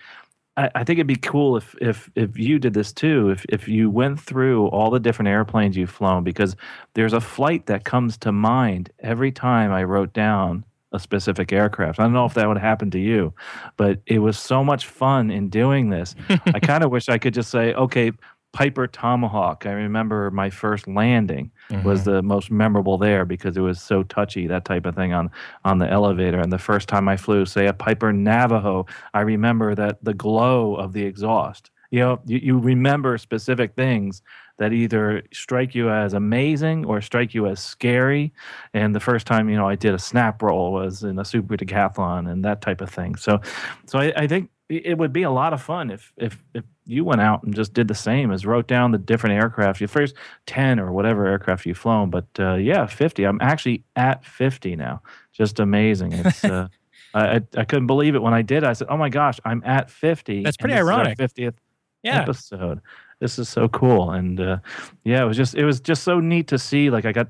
Speaker 3: I, I think it'd be cool if if if you did this too. If if you went through all the different airplanes you've flown, because there's a flight that comes to mind every time I wrote down a specific aircraft. I don't know if that would happen to you, but it was so much fun in doing this. I kind of wish I could just say, okay, Piper Tomahawk. I remember my first landing mm-hmm. was the most memorable there because it was so touchy, that type of thing on on the elevator. And the first time I flew, say a Piper Navajo, I remember that the glow of the exhaust. You know, you, you remember specific things that either strike you as amazing or strike you as scary. And the first time, you know, I did a snap roll was in a super decathlon and that type of thing. So, so I, I think it would be a lot of fun if if if you went out and just did the same as wrote down the different aircraft your first 10 or whatever aircraft you've flown. But uh, yeah 50 i'm actually at 50 now. Just amazing. It's uh, I, I couldn't believe it when i did. I said oh my gosh i'm at 50
Speaker 2: that's pretty ironic.
Speaker 3: 50th yeah. episode this is so cool. And uh, yeah it was just it was just so neat to see like i got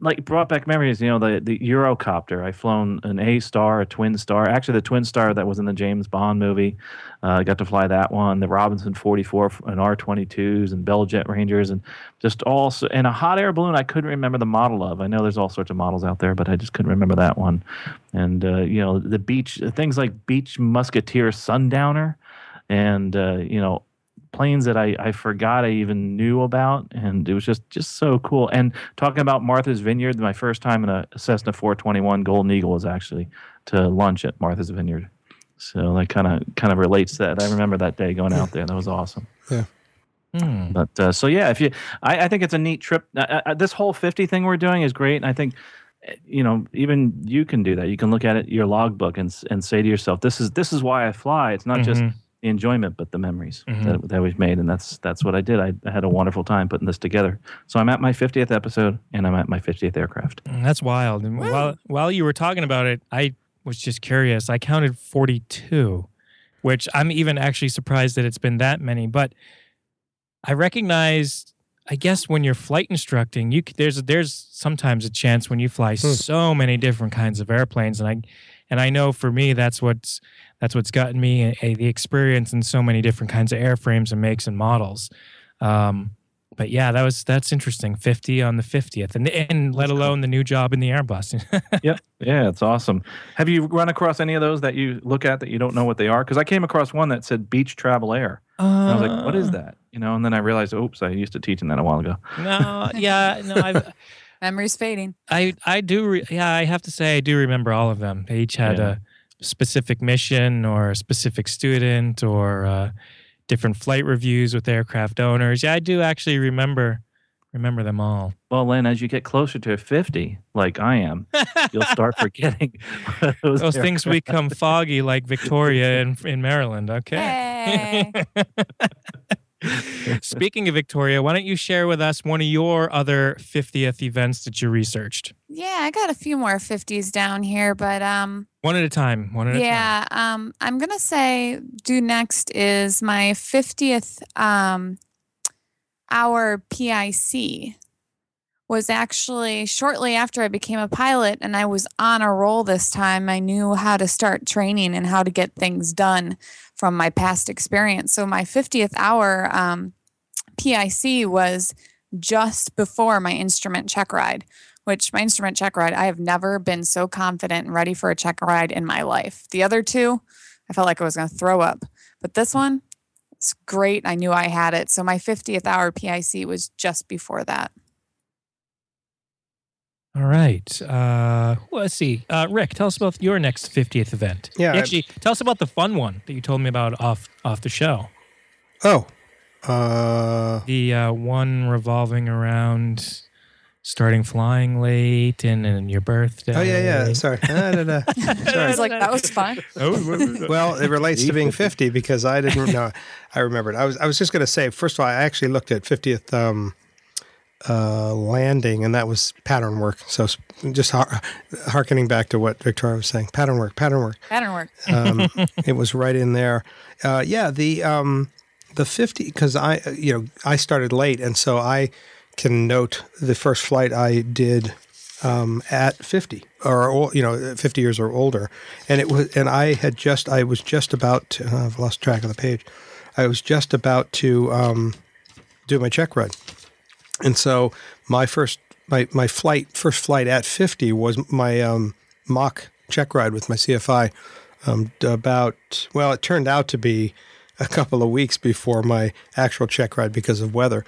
Speaker 3: like brought back memories you know the the eurocopter. I flown an a star a twin star actually the twin star that was in the james bond movie. Uh, i got to fly that one the robinson 44 and r22s and bell jet rangers and just all and a hot air balloon i couldn't remember the model of. I know there's all sorts of models out there but i just couldn't remember that one. And uh, you know the Beech things like Beech musketeer sundowner and uh, you know planes that I, I forgot I even knew about, and it was just just so cool. And talking about Martha's Vineyard, my first time in a Cessna 421 Golden Eagle was actually to lunch at Martha's Vineyard. So that kind of kind of relates to that. I remember that day going out there. That was awesome.
Speaker 6: Yeah.
Speaker 3: Hmm. But uh, so yeah, if you, I, I think it's a neat trip. Uh, uh, this whole 50 thing we're doing is great, and I think eh, you know even you can do that. You can look at it your logbook and and say to yourself, this is this is why I fly. It's not mm-hmm. just the enjoyment, but the memories mm-hmm. that, that we've made. And that's that's what I did. I, I, had a wonderful time putting this together. So I'm at my 50th episode, and I'm at my 50th aircraft.
Speaker 2: Mm, that's wild. And while while you were talking about it, I was just curious. I counted 42, which I'm even actually surprised that it's been that many. But I recognize I guess when you're flight instructing, you c- there's there's sometimes a chance when you fly so many different kinds of airplanes, and I and I know for me that's what's that's what's gotten me a, a- the experience in so many different kinds of airframes and makes and models. Um, but yeah, that was that's interesting. Fifty on the fiftieth, and and let alone the new job in the Airbus.
Speaker 3: Yep. Yeah, it's awesome. Have you run across any of those that you look at that you don't know what they are? Because I came across one that said Beech Travel Air. And I was like, what is
Speaker 2: Uh,
Speaker 3: that? You know, and then I realized, oops, I used to teach in that a while ago.
Speaker 2: No, yeah, no, I've,
Speaker 4: Memories fading.
Speaker 2: I I do re- yeah I have to say I do remember all of them. They each had
Speaker 3: Yeah.
Speaker 2: a specific mission or a specific student or uh, different flight reviews with aircraft owners. Yeah, I do actually remember remember them all.
Speaker 3: Well, Len, as you get closer to 50, like I am, you'll start forgetting those,
Speaker 2: Those things
Speaker 3: aircraft-
Speaker 2: become foggy like Victoria in in Maryland. Okay.
Speaker 4: Hey.
Speaker 2: Speaking of Victoria, why don't you share with us one of your other 50th events that you researched?
Speaker 4: Yeah, I got a few more 50s down here, but um
Speaker 2: One at a time. One at a time.
Speaker 4: yeah, um I'm going to say do next is my 50th um hour PIC was actually shortly after I became a pilot and I was on a roll this time. I knew how to start training and how to get things done from my past experience. So my 50th hour um, PIC was just before my instrument check ride, which my instrument check ride, I have never been so confident and ready for a check ride in my life. The other two, I felt like I was going to throw up. But this one, it's great. I knew I had it. So my 50th hour PIC was just before that.
Speaker 2: All right. Uh, well, let's see. Uh, Rick, tell us about your next 50th event.
Speaker 6: Yeah, I-
Speaker 2: Actually, tell us about the fun one that you told me about off off the show.
Speaker 6: Oh, uh,
Speaker 2: The uh, one revolving around starting flying late and, and your birthday.
Speaker 6: oh yeah, yeah. Sorry. Da, da.
Speaker 4: I
Speaker 6: Sorry.
Speaker 4: was like, that was fun.
Speaker 6: well, it relates to being 50 because I didn't know. I remembered. I was I was just going to say first of all, I actually looked at 50th um, uh, landing, and that was pattern work. So just har- harkening back to what Victoria was saying, pattern work, pattern work.
Speaker 4: Pattern work.
Speaker 6: Um, it was right in there. Uh, yeah, the um, the 50 because I uh, you know I started late, and so I can note the first flight I did um, at 50 or you know 50 years or older. And it was and I had just I was just about to, uh, I've lost track of the page. I was just about to um, do my check ride and so my first my my flight first flight at 50 was my um, mock check ride with my CFI um, about well it turned out to be a couple of weeks before my actual check ride because of weather.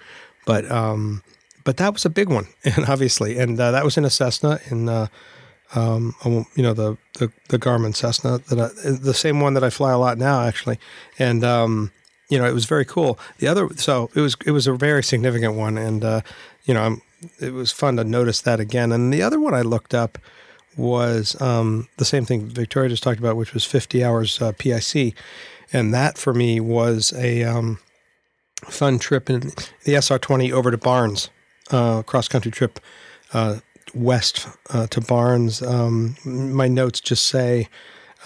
Speaker 6: But um, but that was a big one, and obviously, and uh, that was in a Cessna in, uh, um, you know, the, the the Garmin Cessna that I, the same one that I fly a lot now, actually, and um, you know, it was very cool. The other, so it was it was a very significant one, and uh, you know, I'm, it was fun to notice that again. And the other one I looked up was um, the same thing Victoria just talked about, which was 50 hours uh, PIC, and that for me was a um, fun trip in the SR20 over to Barnes, uh, cross country trip uh, west uh, to Barnes. Um, my notes just say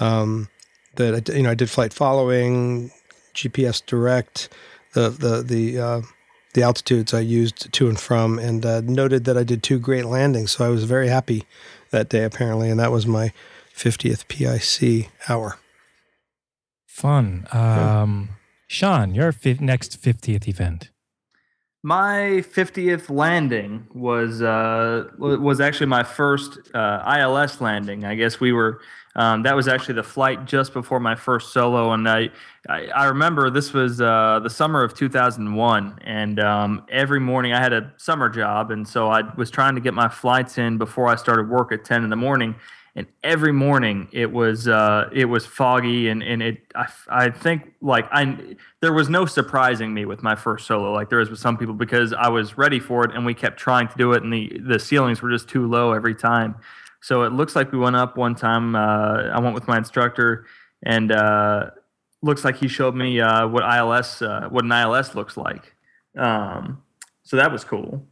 Speaker 6: um, that I, you know I did flight following, GPS direct, the the the uh, the altitudes I used to and from, and uh, noted that I did two great landings. So I was very happy that day apparently, and that was my 50th PIC hour.
Speaker 2: Fun. Um, Sean, your fi- next 50th event.
Speaker 5: My 50th landing was uh, was actually my first uh, ILS landing. I guess we were um, that was actually the flight just before my first solo, and I I, I remember this was uh, the summer of 2001, and um, every morning I had a summer job, and so I was trying to get my flights in before I started work at 10 in the morning. And every morning it was uh, it was foggy, and, and it I, I think like I there was no surprising me with my first solo like there is with some people because I was ready for it and we kept trying to do it and the the ceilings were just too low every time. So it looks like we went up one time. Uh, I went with my instructor and uh, looks like he showed me uh, what ILS uh, what an ILS looks like. Um, so that was cool.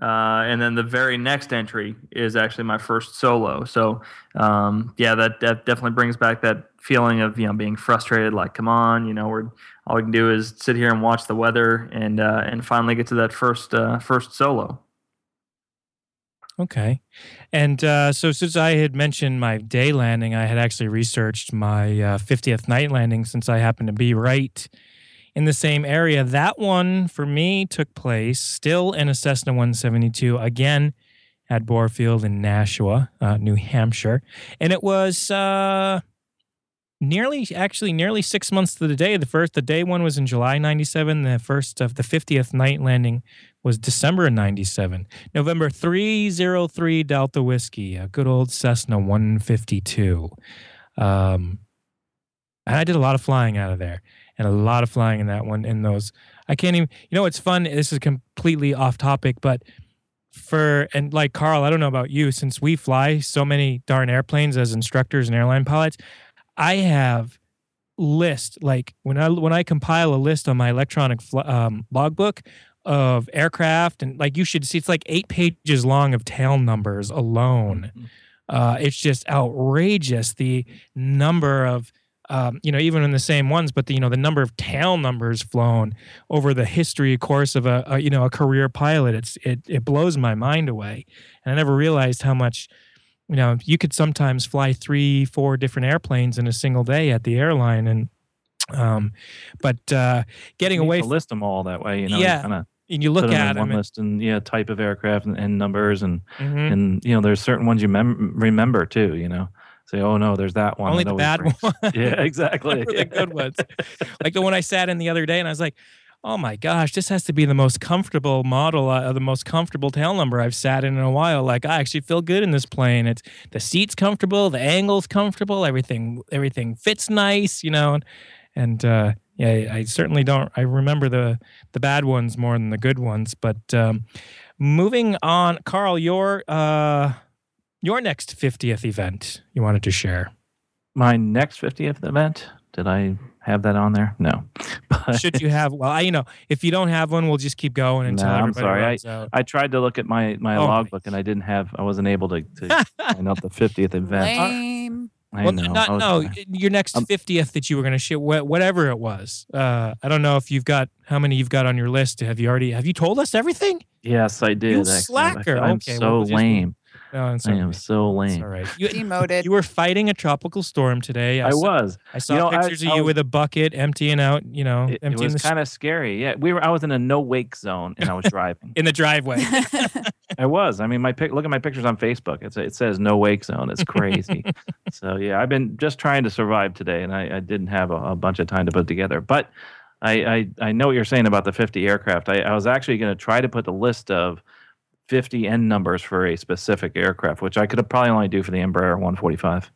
Speaker 5: Uh, and then the very next entry is actually my first solo. So um, yeah, that, that definitely brings back that feeling of you know being frustrated. Like, come on, you know, we're all we can do is sit here and watch the weather and uh, and finally get to that first uh, first solo.
Speaker 2: Okay. And uh, so, since I had mentioned my day landing, I had actually researched my uh, 50th night landing since I happened to be right in the same area. That one for me took place still in a Cessna 172, again at Boire Field in Nashua, uh, New Hampshire. And it was uh, nearly, actually, nearly six months to the day. The first, the day one was in July 97. The first of the 50th night landing was December 97. November 303 Delta Whiskey, a good old Cessna 152. Um, and I did a lot of flying out of there and a lot of flying in that one in those i can't even you know it's fun this is completely off topic but for and like carl i don't know about you since we fly so many darn airplanes as instructors and airline pilots i have list like when i when i compile a list on my electronic um, logbook of aircraft and like you should see it's like eight pages long of tail numbers alone mm-hmm. uh, it's just outrageous the number of um, you know, even in the same ones, but the, you know, the number of tail numbers flown over the history course of a, a, you know, a career pilot, it's, it, it blows my mind away. And I never realized how much, you know, you could sometimes fly three, four different airplanes in a single day at the airline. And, um, but, uh, getting away,
Speaker 3: to list them all that way, you know,
Speaker 2: yeah.
Speaker 3: Kinda,
Speaker 2: and you look at
Speaker 3: one
Speaker 2: them
Speaker 3: list and yeah, type of aircraft and, and numbers and,
Speaker 2: mm-hmm.
Speaker 3: and, you know, there's certain ones you mem- remember too, you know say, "Oh no, there's that one."
Speaker 2: Only the bad one.
Speaker 3: yeah, exactly.
Speaker 2: the good ones, like the one I sat in the other day, and I was like, "Oh my gosh, this has to be the most comfortable model, uh, the most comfortable tail number I've sat in in a while. Like I actually feel good in this plane. It's the seat's comfortable, the angle's comfortable, everything everything fits nice, you know." And, and uh, yeah, I certainly don't. I remember the the bad ones more than the good ones. But um, moving on, Carl, your uh, your next 50th event you wanted to share.
Speaker 3: My next 50th event? Did I have that on there? No.
Speaker 2: But, Should you have? Well, I, you know, if you don't have one, we'll just keep going until no, everybody
Speaker 3: I'm sorry.
Speaker 2: runs
Speaker 3: I,
Speaker 2: out.
Speaker 3: I tried to look at my, my
Speaker 2: Oh,
Speaker 3: logbook and I didn't have, I wasn't able to, to find out the 50th event.
Speaker 4: Lame.
Speaker 3: I
Speaker 2: well,
Speaker 3: know.
Speaker 2: not,
Speaker 3: I was
Speaker 2: no, your next
Speaker 3: Um,
Speaker 2: 50th that you were going to share, whatever it was. Uh, I don't know if you've got how many you've got on your list. Have you already? Have you told us everything?
Speaker 3: Yes, I did.
Speaker 2: You
Speaker 3: actually. I-
Speaker 2: slacker.
Speaker 3: I'm
Speaker 2: Okay,
Speaker 3: so
Speaker 2: we'll just-
Speaker 3: lame.
Speaker 2: Oh, no, it's
Speaker 3: I
Speaker 2: okay.
Speaker 3: am so
Speaker 2: It's
Speaker 3: lame.
Speaker 2: all right. You,
Speaker 4: Demoted.
Speaker 2: you were fighting a tropical storm today.
Speaker 3: I
Speaker 2: saw,
Speaker 3: was.
Speaker 2: I saw
Speaker 3: You know,
Speaker 2: pictures
Speaker 3: I
Speaker 2: of you
Speaker 3: was-
Speaker 2: with a bucket emptying out. You know,
Speaker 3: It, it was kind of scary. Yeah, we were. I was in a no wake zone and I was driving.
Speaker 2: in the driveway.
Speaker 3: I was. I mean, my pic. Look at my pictures on Facebook. It's it says no wake zone. It's crazy. so yeah, I've been just trying to survive today, and I, I didn't have a, a bunch of time to put together. But I I, I know what you're saying about the 50 aircraft. I, I was actually going to try to put the list of 50 N numbers for a specific aircraft, which I could have probably only do for the Embraer 145.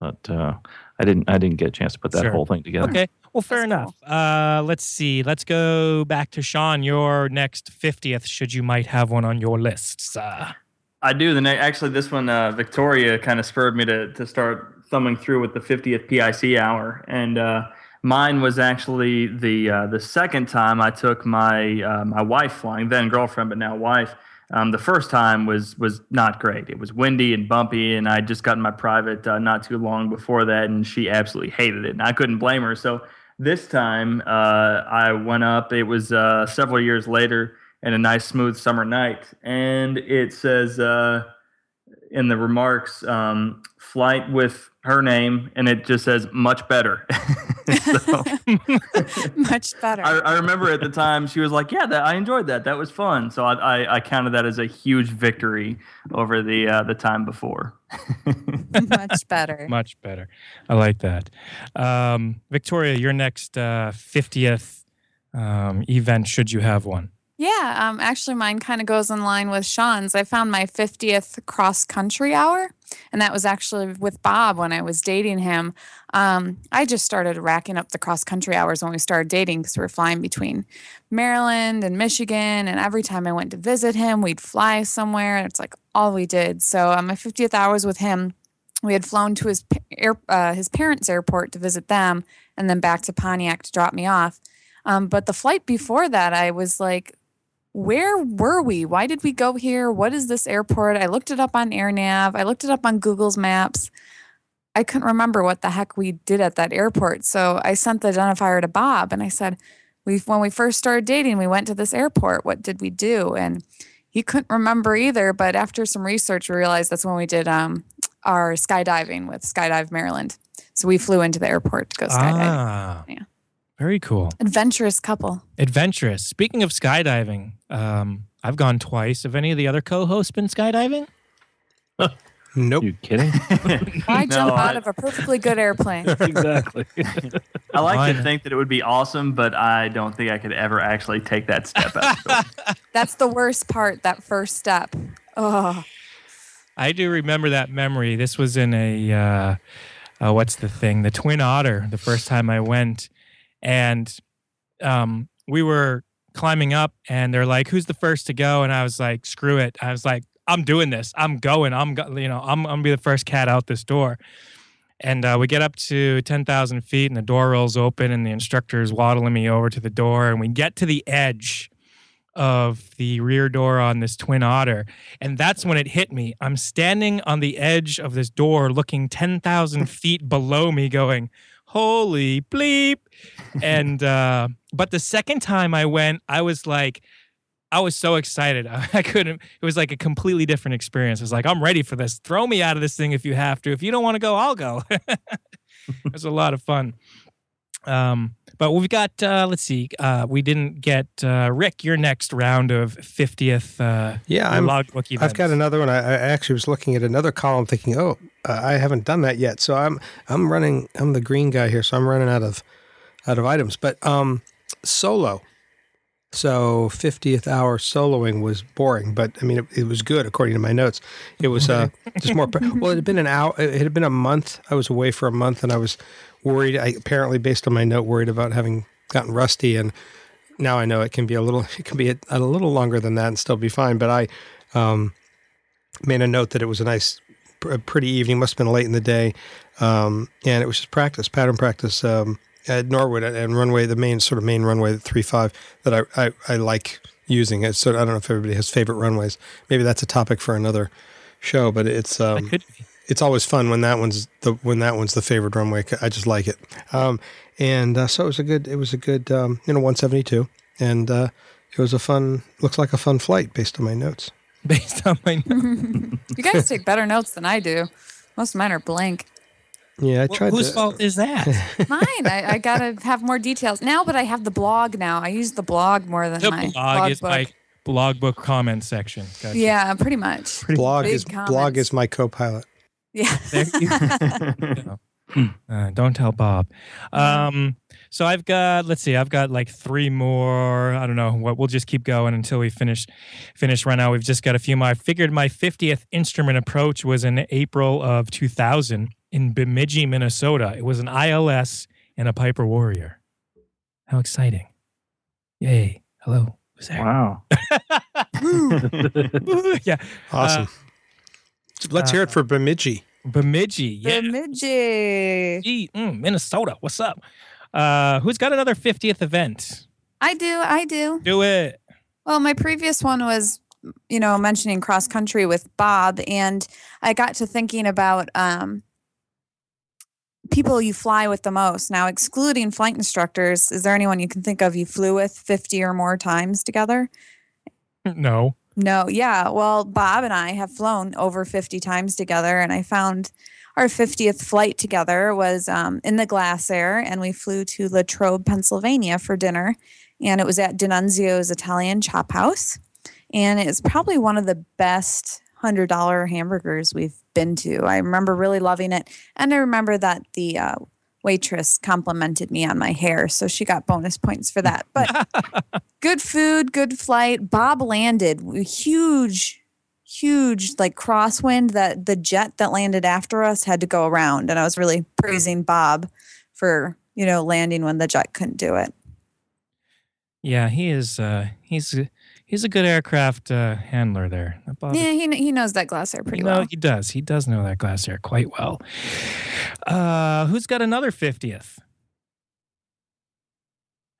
Speaker 3: But uh, I didn't. I didn't get a chance to put that
Speaker 2: Sure.
Speaker 3: whole thing together.
Speaker 2: Okay. Well, fair
Speaker 4: That's
Speaker 2: enough. Uh, let's see. Let's go back to Sean. Your next 50th, should you might have one on your list. Uh,
Speaker 5: I do. The ne- actually, this one, uh, Victoria, kind of spurred me to to start thumbing through with the 50th PIC hour, and uh, mine was actually the uh, the second time I took my uh, my wife flying, then girlfriend, but now wife. Um, the first time was was not great. It was windy and bumpy, and I just gotten my private uh, not too long before that, and she absolutely hated it, and I couldn't blame her. So this time uh, I went up. It was uh, several years later and a nice smooth summer night. And it says uh, in the remarks, um, flight with her name, and it just says much better. so
Speaker 4: Much better.
Speaker 5: I, I remember at the time she was like, "Yeah, that I enjoyed that. That was fun." So I, I, I counted that as a huge victory over the uh, the time before.
Speaker 4: Much better.
Speaker 2: much better. I like that. Um, Victoria, your next uh, 50th um, event, should you have one?
Speaker 4: Yeah, um, actually, mine kind of goes in line with Sean's. I found my 50th cross country hour, and that was actually with Bob when I was dating him. Um, I just started racking up the cross country hours when we started dating because we were flying between Maryland and Michigan. And every time I went to visit him, we'd fly somewhere. And it's like all we did. So on my 50th hours with him, we had flown to his air, uh, his parents' airport to visit them, and then back to Pontiac to drop me off. Um, but the flight before that, I was like, where were we? Why did we go here? What is this airport? I looked it up on AirNav. I looked it up on Google's Maps. I couldn't remember what the heck we did at that airport. So I sent the identifier to Bob and I said, we when we first started dating, we went to this airport. What did we do? And he couldn't remember either. But after some research, we realized that's when we did um, our skydiving with Skydive Maryland. So we flew into the airport to go skydiving.
Speaker 2: Ah,
Speaker 4: Yeah.
Speaker 2: Very cool.
Speaker 4: Adventurous couple.
Speaker 2: Adventurous. Speaking of skydiving, um, I've gone twice. Have any of the other co-hosts been skydiving?
Speaker 6: Nope.
Speaker 3: You kidding?
Speaker 4: I
Speaker 5: No,
Speaker 4: jump
Speaker 5: I-
Speaker 4: out of a perfectly good airplane.
Speaker 3: exactly.
Speaker 5: I like
Speaker 2: Fine.
Speaker 5: to think that it would be awesome, but I don't think I could ever actually take that step out.
Speaker 4: That's the worst part, that first step. Oh,
Speaker 2: I do remember that memory. This was in a uh, uh, what's the thing? The Twin Otter. The first time I went, and um, we were climbing up, and they're like, "Who's the first to go?" And I was like, "Screw it!" I was like, "I'm doing this. I'm going. I'm go- you know I'm I'm gonna be the first cat out this door." And uh, we get up to 10,000 feet, and the door rolls open, and the instructor is waddling me over to the door. And we get to the edge of the rear door on this Twin Otter. And that's when it hit me. I'm standing on the edge of this door, looking 10,000 feet below me, going, Holy bleep. And, uh, but the second time I went, I was like, I was so excited. I couldn't, it was like a completely different experience. I was like, I'm ready for this. Throw me out of this thing if you have to. If you don't want to go, I'll go. it was a lot of fun. Um, but we've got, uh, let's see, uh, we didn't get uh, Rick, your next round of 50th uh,
Speaker 6: Yeah, I'm.
Speaker 2: logbook events.
Speaker 6: I've got another one. I, I actually was looking at another column, thinking, "Oh, uh, I haven't done that yet." So I'm I'm running. I'm the green guy here, so I'm running out of out of items. But um, solo. So 50th hour soloing was boring, but I mean it, it was good according to my notes. It was uh, just more. Well, it had been an hour. It had been a month. I was away for a month, and I was worried. I apparently, based on my note, worried about having gotten rusty, and now I know it can be a little. It can be a, a little longer than that and still be fine. But I um, made a note that it was a nice, a pretty evening. Must have been late in the day, um, and it was just practice, pattern practice um, at Norwood and runway, the main sort of main runway, the three five that I, I, I like using. It's sort of, I don't know if everybody has favorite runways. Maybe that's a topic for another show, but it's um,
Speaker 2: could be.
Speaker 6: It's always fun when that one's the when that one's the favorite runway. I just like it. Um, and uh, so it was a good it was a good um, you know 172, and uh, it was a fun looks like a fun flight based on my notes.
Speaker 2: Based on my notes,
Speaker 4: you guys take better notes than I do. Most of mine are blank.
Speaker 6: Yeah, I
Speaker 2: Wh-
Speaker 6: tried
Speaker 2: whose
Speaker 6: to.
Speaker 2: fault is that?
Speaker 4: Mine, I, I gotta have more details now. But I have the blog now. I use the blog more than
Speaker 2: the
Speaker 4: my
Speaker 2: blog is
Speaker 4: book.
Speaker 2: my blog book comment section. Gotcha.
Speaker 4: Yeah, pretty much.
Speaker 6: blog
Speaker 4: big
Speaker 6: is blog is my co-pilot.
Speaker 4: Yeah.
Speaker 2: There you Uh, don't tell Bob. Um, so I've got, let's see, I've got like three more. I don't know what. We'll just keep going until we finish. Finish right now. We've just got a few more. I figured my 50th instrument approach was in April of 2000 in Bemidji, Minnesota. It was an ILS and a Piper Warrior. How exciting! Yay! Hello. Who's there?
Speaker 3: wow.
Speaker 2: yeah,
Speaker 6: Awesome. Let's hear it for Bemidji.
Speaker 2: Bemidji. Yeah.
Speaker 4: Bemidji.
Speaker 2: Gee, mm, Minnesota. What's up? Uh, who's got another 50th event?
Speaker 4: I do. I do.
Speaker 2: Do it.
Speaker 4: Well, my previous one was, you know, mentioning cross country with Bob, and I got to thinking about um, people you fly with the most. Now, excluding flight instructors, is there anyone you can think of you flew with 50 or more times together?
Speaker 2: No.
Speaker 4: No, yeah. Well, Bob and I have flown over 50 times together, and I found our 50th flight together was um, in the Glasair, and we flew to Latrobe, Pennsylvania for dinner. And it was at DeNunzio's Italian Chop House. And it's probably one of the best $100 hamburgers we've been to. I remember really loving it. And I remember that the uh, waitress complimented me on my hair. So she got bonus points for that. But good food, good flight. Bob landed huge, huge like crosswind that the jet that landed after us had to go around. And I was really praising Bob for, you know, landing when the jet couldn't do it.
Speaker 2: Yeah, he is. Uh, he's he's a good aircraft uh, handler there.
Speaker 4: Yeah, he, he knows that Glasair pretty
Speaker 2: You know,
Speaker 4: well.
Speaker 2: he does. He does know that Glasair quite well. Uh, who's got another 50th?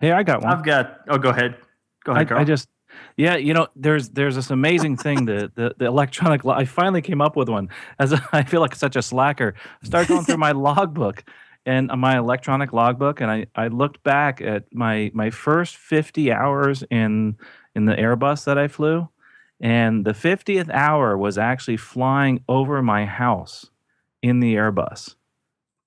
Speaker 3: Hey, I got one.
Speaker 5: I've got. Oh, go ahead. Go
Speaker 3: I,
Speaker 5: ahead, Carl.
Speaker 3: I just Yeah, you know, there's there's this amazing thing the the, the electronic. I finally came up with one. As a, I feel like such a slacker. I started going through my logbook and my electronic logbook, and I I looked back at my my first 50 hours in in the Airbus that I flew, and the 50th hour was actually flying over my house in the Airbus.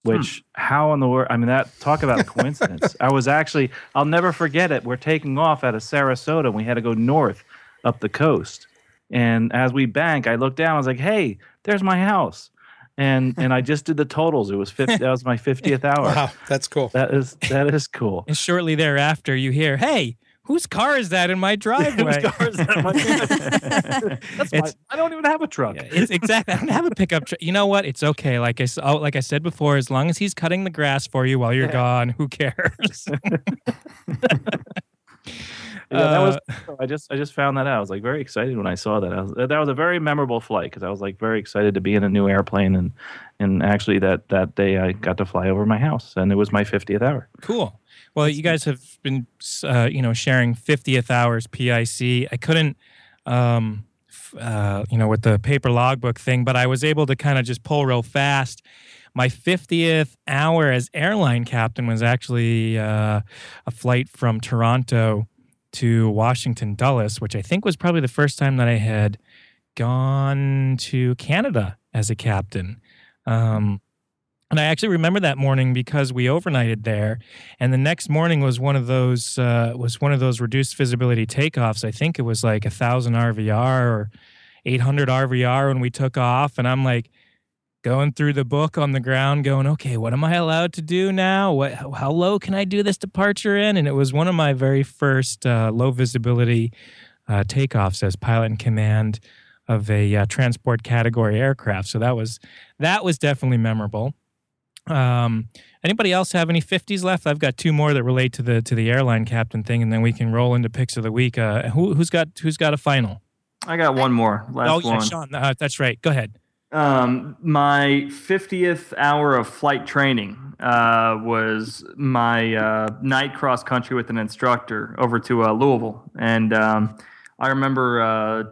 Speaker 3: Hmm. Which how in the world? I mean, that talk about a coincidence. I was actually I'll never forget it. We're taking off out of Sarasota. and We had to go north up the coast, and as we bank, I looked down. I was like, "Hey, there's my house." And and I just did the totals. It was 50, that was my fiftieth hour.
Speaker 6: Wow, that's cool.
Speaker 3: That is that is cool.
Speaker 2: And shortly thereafter, you hear, "Hey, whose car is that in my driveway?"
Speaker 3: Car is that in my- That's my,
Speaker 2: It's-
Speaker 3: I don't even have a truck.
Speaker 2: Yeah, it's exactly. I don't have a pickup truck. You know what? It's okay. Like I s- oh, like I said before, as long as he's cutting the grass for you while you're
Speaker 3: Yeah.
Speaker 2: gone, who cares?
Speaker 3: Yeah, that was.
Speaker 2: Uh,
Speaker 3: I just I just found that out. I was like very excited when I saw that. I was, that was a very memorable flight because I was like very excited to be in a new airplane and and actually that that day I got to fly over my house and it was my 50th hour.
Speaker 2: Cool. Well, you guys have been, uh, you know, sharing 50th hours PIC. I couldn't, um, uh, you know, with the paper logbook thing, but I was able to kind of just pull real fast. My 50th hour as airline captain was actually uh, a flight from Toronto to Washington Dulles, which I think was probably the first time that I had gone to Canada as a captain. Um, and I actually remember that morning because we overnighted there, and the next morning was one of those uh, was one of those reduced visibility takeoffs. I think it was like a thousand RVR or eight hundred RVR when we took off, and I'm like going through the book on the ground, going, okay, what am I allowed to do now? What how, low can I do this departure in? And it was one of my very first uh, low visibility uh, takeoffs as pilot in command of a uh, transport category aircraft. So that was that was definitely memorable. Um, anybody else have any 50s left? I've got two more that relate to the to the airline captain thing, and then we can roll into picks of the week. Uh, who, who's got who's got a final?
Speaker 5: I got one more. Last
Speaker 2: oh yeah,
Speaker 5: one.
Speaker 2: Sean. Uh, that's right. Go ahead.
Speaker 5: Um, my 50th hour of flight training uh, was my uh, night cross country with an instructor over to uh, Louisville, and um, I remember uh,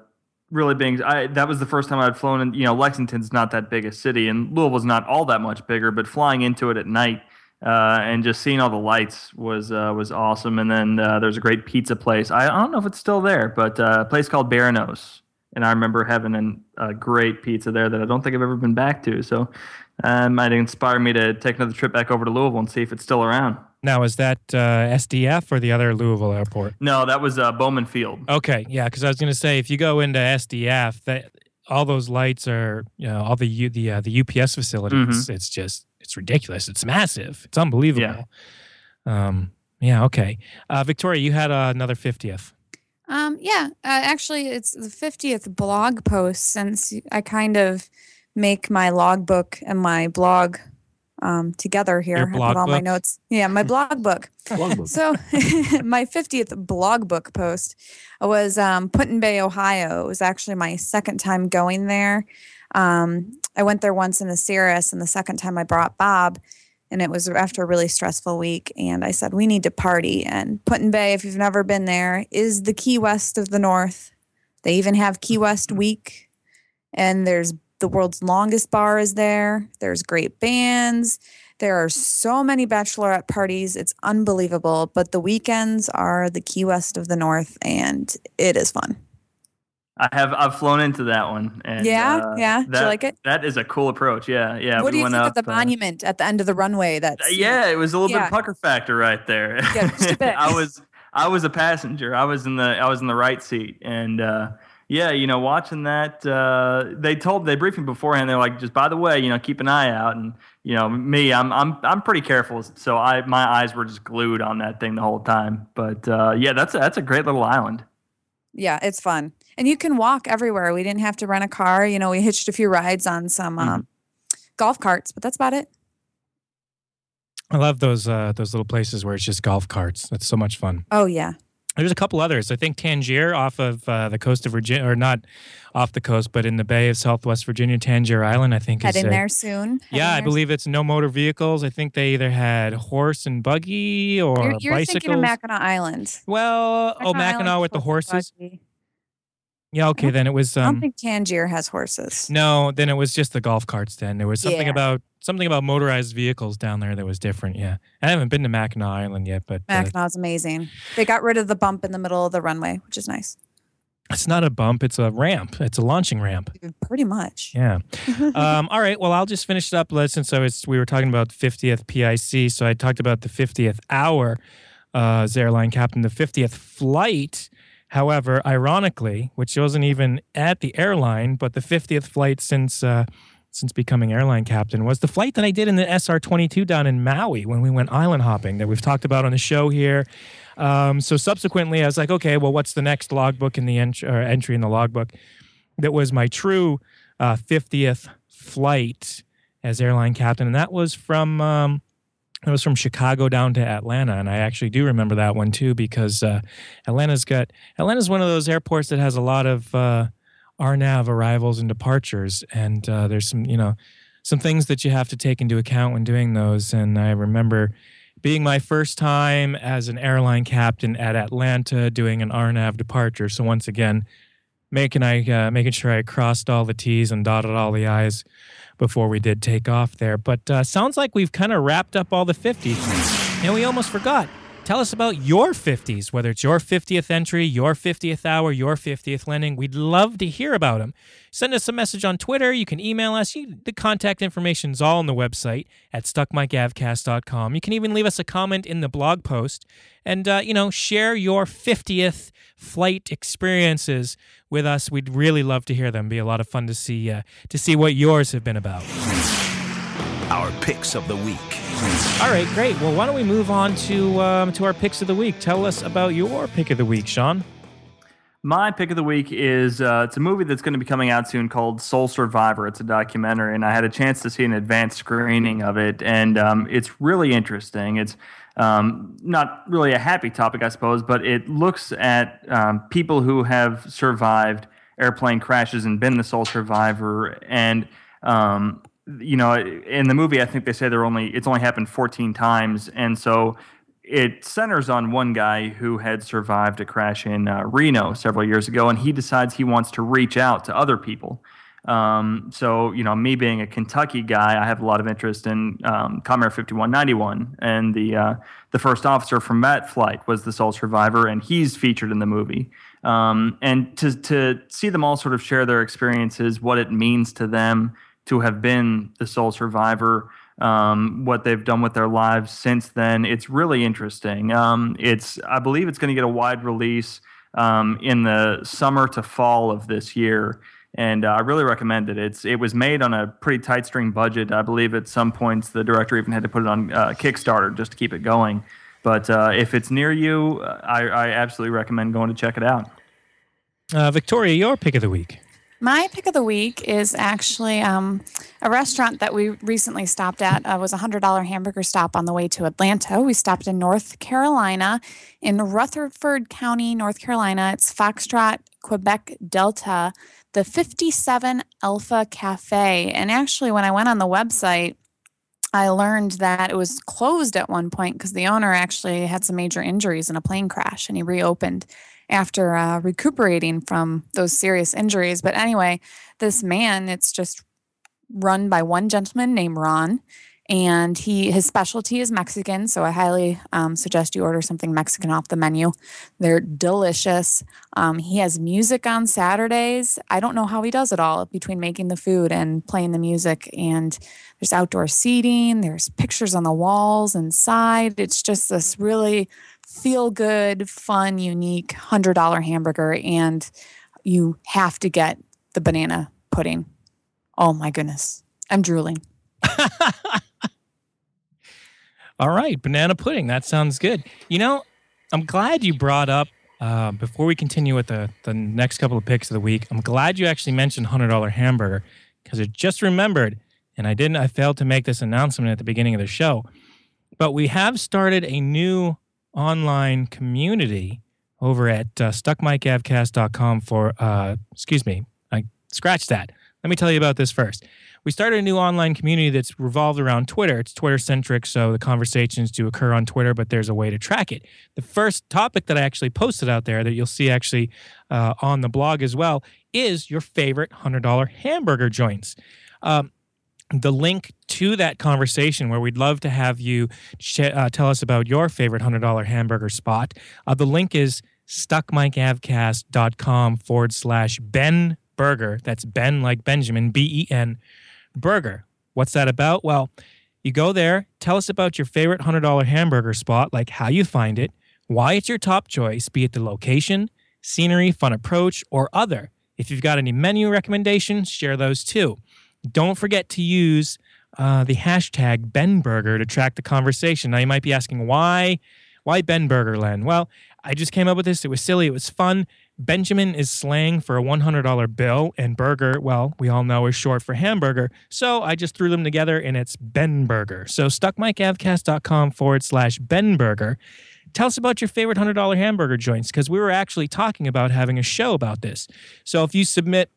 Speaker 5: really being. I, that was the first time I'd flown in. You know, Lexington's not that big a city, and Louisville's not all that much bigger, but flying into it at night. Uh, and just seeing all the lights was uh, was awesome. And then there's a great pizza place. I, I don't know if it's still there, but a place called Bearno's and I remember having an, a great pizza there that I don't think I've ever been back to. So uh, it might inspire me to take another trip back over to Louisville and see if it's still around.
Speaker 2: Now is that uh, SDF or the other Louisville airport?
Speaker 5: No, that was uh, Bowman Field.
Speaker 2: Okay, yeah, because I was going to say if you go into SDF, that all those lights are, you know, all the U, the uh, the UPS facilities. It's just it's ridiculous. It's massive. It's unbelievable. Um, yeah. Okay. Uh, Victoria, you had uh, another fiftieth.
Speaker 4: Um, yeah, uh, actually, it's the 50th blog post since I kind of make my logbook and my blog um, together here.
Speaker 2: Your
Speaker 4: I
Speaker 2: blog
Speaker 4: put all my notes. Yeah, my blog book.
Speaker 3: Logbook.
Speaker 4: So my 50th blog book post was um, Put-in Bay, Ohio. It was actually my second time going there. Um, I went there once in the Cirrus, and the second time I brought Bob, and it was after a really stressful week. And I said, we need to party. And Put-in Bay, if you've never been there, is the Key West of the North. They even have Key West Week, and there's the world's longest bar is there. There's great bands. There are so many bachelorette parties. It's unbelievable. But the weekends are the Key West of the North, and it is fun.
Speaker 5: I have I've flown into that one. And,
Speaker 4: Yeah?
Speaker 5: uh,
Speaker 4: Yeah? Did you like it?
Speaker 5: That is a cool approach. Yeah, yeah.
Speaker 4: what
Speaker 5: we
Speaker 4: do you think
Speaker 5: up,
Speaker 4: of the
Speaker 5: uh,
Speaker 4: monument at the end of the runway? That
Speaker 5: yeah, it was a little
Speaker 4: Yeah.
Speaker 5: bit pucker factor right there.
Speaker 4: Yeah, just a bit.
Speaker 5: I was I was a passenger. I was in the I was in the right seat, and uh, yeah, you know, watching that, uh, they told they briefed me beforehand. They're like, just by the way, you know, keep an eye out, and you know, me, I'm I'm I'm pretty careful, so I my eyes were just glued on that thing the whole time. But uh, yeah, that's a, that's a great little island.
Speaker 4: Yeah, it's fun. And you can walk everywhere. We didn't have to rent a car. You know, we hitched a few rides on some
Speaker 5: Mhm.
Speaker 4: um, golf carts, but that's about it.
Speaker 2: I love those uh, those little places where it's just golf carts. That's so much fun.
Speaker 4: Oh, yeah.
Speaker 2: There's a couple others. I think Tangier off of uh, the coast of Virginia, or not off the coast, but in the Bay of Southwest Virginia, Tangier Island. I think
Speaker 4: Head
Speaker 2: is
Speaker 4: there soon.
Speaker 2: Yeah, I believe it's no motor vehicles. I think they either had horse and buggy or
Speaker 4: You're, you're
Speaker 2: bicycles.
Speaker 4: thinking of Mackinac Island.
Speaker 2: well, oh,
Speaker 4: Mackinac
Speaker 2: Mackinac
Speaker 4: Island's
Speaker 2: with the horses.
Speaker 4: buggy.
Speaker 2: Yeah, okay, then it was.
Speaker 4: I don't
Speaker 2: Um,
Speaker 4: think Tangier has horses.
Speaker 2: no, then it was just the golf carts. Then there was something
Speaker 4: Yeah.
Speaker 2: about something about motorized vehicles down there that was different. Yeah, I haven't been to Mackinac Island yet, but uh,
Speaker 4: Mackinac's amazing. They got rid of the bump in the middle of the runway, which is nice.
Speaker 2: it's not a bump; it's a ramp. It's a launching ramp.
Speaker 4: Pretty much.
Speaker 2: Yeah. um, all right. Well, I'll just finish it up since I was we were talking about 50th PIC. So I talked about the 50th hour uh, as airline captain, the 50th flight. However, ironically, which wasn't even at the airline, but the 50th flight since uh, since becoming airline captain was the flight that I did in the SR-22 down in Maui when we went island hopping that we've talked about on the show here. Um, so subsequently, I was like, okay, well, what's the next logbook in the ent- entry in the logbook? That was my true uh, 50th flight as airline captain, and that was from um, it was from Chicago down to Atlanta, and I actually do remember that one too because uh, Atlanta's got Atlanta's one of those airports that has a lot of uh, RNAV arrivals and departures, and uh, there's some you know some things that you have to take into account when doing those, and I remember. Being my first time as an airline captain at Atlanta, doing an RNAV departure. So once again, making I uh, making sure I crossed all the T's and dotted all the I's before we did take off there. But uh, sounds like we've kind of wrapped up all the 50s, and we almost forgot. Tell us about your 50s, whether it's your 50th entry, your 50th hour, your 50th landing. We'd love to hear about them. Send us a message on Twitter. You can email us. You, the contact information is all on the website at stuckmicavcast.com. You can even leave us a comment in the blog post and, uh, you know, share your 50th flight experiences with us. We'd really love to hear them. Be a lot of fun to see uh, to see what yours have been about.
Speaker 1: Our picks of the week.
Speaker 2: All right, great. Well, why don't we move on to um, to our picks of the week? Tell us about your pick of the week, Sean.
Speaker 5: My pick of the week is uh, it's a movie that's going to be coming out soon called Sole Survivor. It's a documentary, and I had a chance to see an advanced screening of it, and um, it's really interesting. It's um, not really a happy topic, I suppose, but it looks at um, people who have survived airplane crashes and been the sole survivor, and um, you know, in the movie, I think they say there only it's only happened 14 times, and so it centers on one guy who had survived a crash in uh, Reno several years ago, and he decides he wants to reach out to other people. Um, so, you know, me being a Kentucky guy, I have a lot of interest in um, Comair 5191, and the uh, the first officer from that flight was the sole survivor, and he's featured in the movie. Um, and to to see them all sort of share their experiences, what it means to them to have been the sole survivor, um, what they've done with their lives since then. It's really interesting. Um, it's I believe it's going to get a wide release um, in the summer to fall of this year, and uh, I really recommend it. It's it was made on a pretty tight string budget. I believe at some points the director even had to put it on uh, Kickstarter just to keep it going. But uh, if it's near you, I, I absolutely recommend going to check it out.
Speaker 2: Uh, Victoria, your pick of the week.
Speaker 4: My pick of the week is actually um, a restaurant that we recently stopped at. Uh, was a hundred dollar hamburger stop on the way to Atlanta. We stopped in North Carolina, in Rutherford County, North Carolina. It's Foxtrot Quebec Delta, the 57 Alpha Cafe. And actually, when I went on the website, I learned that it was closed at one point because the owner actually had some major injuries in a plane crash, and he reopened after uh, recuperating from those serious injuries. But anyway, this man, it's just run by one gentleman named Ron. And he his specialty is Mexican, so I highly um, suggest you order something Mexican off the menu. They're delicious. Um, he has music on Saturdays. I don't know how he does it all between making the food and playing the music. And there's outdoor seating. There's pictures on the walls inside. It's just this really feel good, fun, unique $100 hamburger. And you have to get the banana pudding. Oh my goodness. I'm drooling.
Speaker 2: All right, banana pudding. That sounds good. You know, I'm glad you brought up uh, before we continue with the the next couple of picks of the week. I'm glad you actually mentioned hundred dollar hamburger because I just remembered, and I didn't. I failed to make this announcement at the beginning of the show, but we have started a new online community over at uh, stuckmicavcast.com for, uh, excuse me, I scratched that. Let me tell you about this first. We started a new online community that's revolved around Twitter. It's Twitter centric, so the conversations do occur on Twitter, but there's a way to track it. The first topic that I actually posted out there that you'll see actually uh, on the blog as well is your favorite $100 hamburger joints. Um, the link to that conversation where we'd love to have you sh- uh, tell us about your favorite $100 hamburger spot. Uh, the link is stuckmicavcast.com forward slash Ben Burger. That's Ben like Benjamin, B E N Burger. What's that about? Well, you go there, tell us about your favorite $100 hamburger spot, like how you find it, why it's your top choice, be it the location, scenery, fun approach, or other. If you've got any menu recommendations, share those too. Don't forget to use uh, the hashtag BenBurger to track the conversation. Now you might be asking why, why BenBurger, Len? Well, I just came up with this. It was silly. It was fun. Benjamin is slang for a $100 bill, and burger, well, we all know is short for hamburger. So I just threw them together, and it's Ben Burger. So stuckmicavcast.com forward slash Ben Burger. Tell us about your favorite $100 hamburger joints because we were actually talking about having a show about this. So if you submit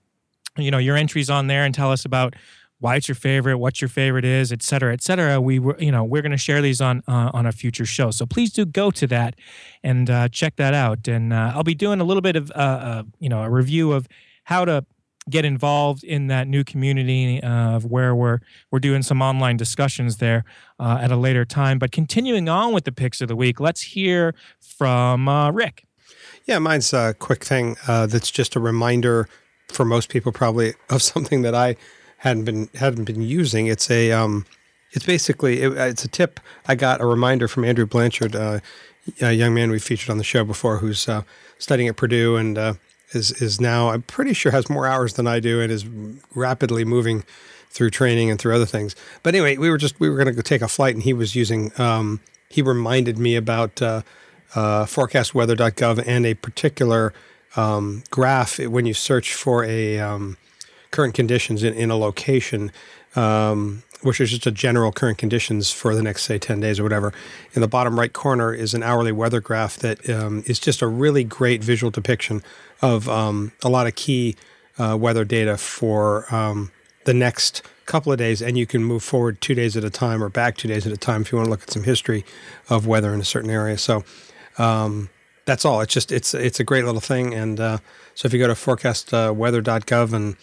Speaker 2: you know your entries on there and tell us about why it's your favorite, what your favorite is, et cetera, et cetera. We were, you know, we're going to share these on uh, on a future show. So please do go to that and uh, check that out. And uh, I'll be doing a little bit of, uh, uh, you know, a review of how to get involved in that new community uh, of where we're we're doing some online discussions there at a later time. But continuing on with the picks of the week, let's hear from Rick.
Speaker 6: Yeah, mine's a quick thing. that's just a reminder for most people probably of something that I hadn't been hadn't been using. It's a um, it's basically it, it's a tip. I got a reminder from Andrew Blanchard, uh, a young man we featured on the show before, who's uh, studying at Purdue and uh, is is now I'm pretty sure has more hours than I do and is rapidly moving through training and through other things. But anyway, we were just we were going to go take a flight, and he was using. Um, he reminded me about uh, uh, forecastweather.gov and a particular um, graph when you search for a um, current conditions in, in a location, um, which is just a general current conditions for the next, say, 10 days or whatever. In the bottom right corner is an hourly weather graph that um, is just a really great visual depiction of um, a lot of key uh, weather data for um, the next couple of days. And you can move forward two days at a time or back two days at a time if you want to look at some history of weather in a certain area. So, um, that's all. It's just it's it's a great little thing. And uh, so if you go to forecastweather.gov and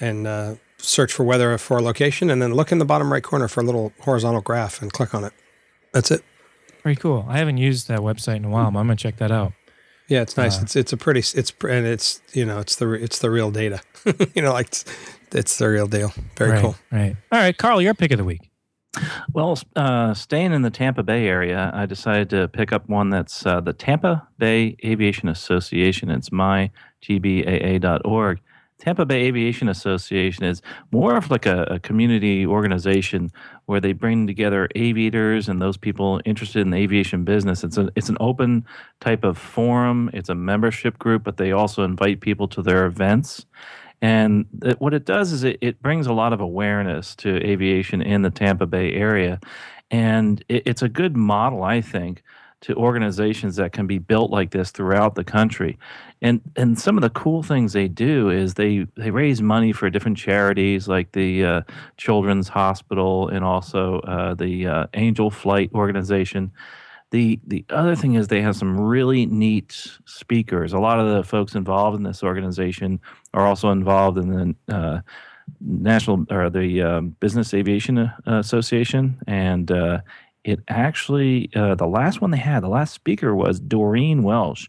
Speaker 6: and uh, search for weather for a location, and then look in the bottom right corner for a little horizontal graph and click on it. That's it.
Speaker 2: Very cool. I haven't used that website in a while. But I'm gonna check that out.
Speaker 6: Yeah, it's nice. Uh, it's it's a pretty it's and it's you know it's the it's the real data. you know, like it's, it's the real deal. Very
Speaker 2: right,
Speaker 6: cool.
Speaker 2: Right. All right, Carl, your pick of the week.
Speaker 3: Well, uh, staying in the Tampa Bay area, I decided to pick up one that's uh, the Tampa Bay Aviation Association. It's mytbaa.org. Tampa Bay Aviation Association is more of like a, a, community organization where they bring together aviators and those people interested in the aviation business. It's a, it's an open type of forum. It's a membership group, but they also invite people to their events. And it, what it does is it, it brings a lot of awareness to aviation in the Tampa Bay area. And it, it's a good model, I think, to organizations that can be built like this throughout the country. And and some of the cool things they do is they they raise money for different charities like the uh, Children's Hospital and also uh, the uh, Angel Flight organization. The the other thing is they have some really neat speakers. A lot of the folks involved in this organization are also involved in the uh, national or the um, Business Aviation uh, Association, and uh, it actually uh, the last one they had, the last speaker was Doreen Welsh.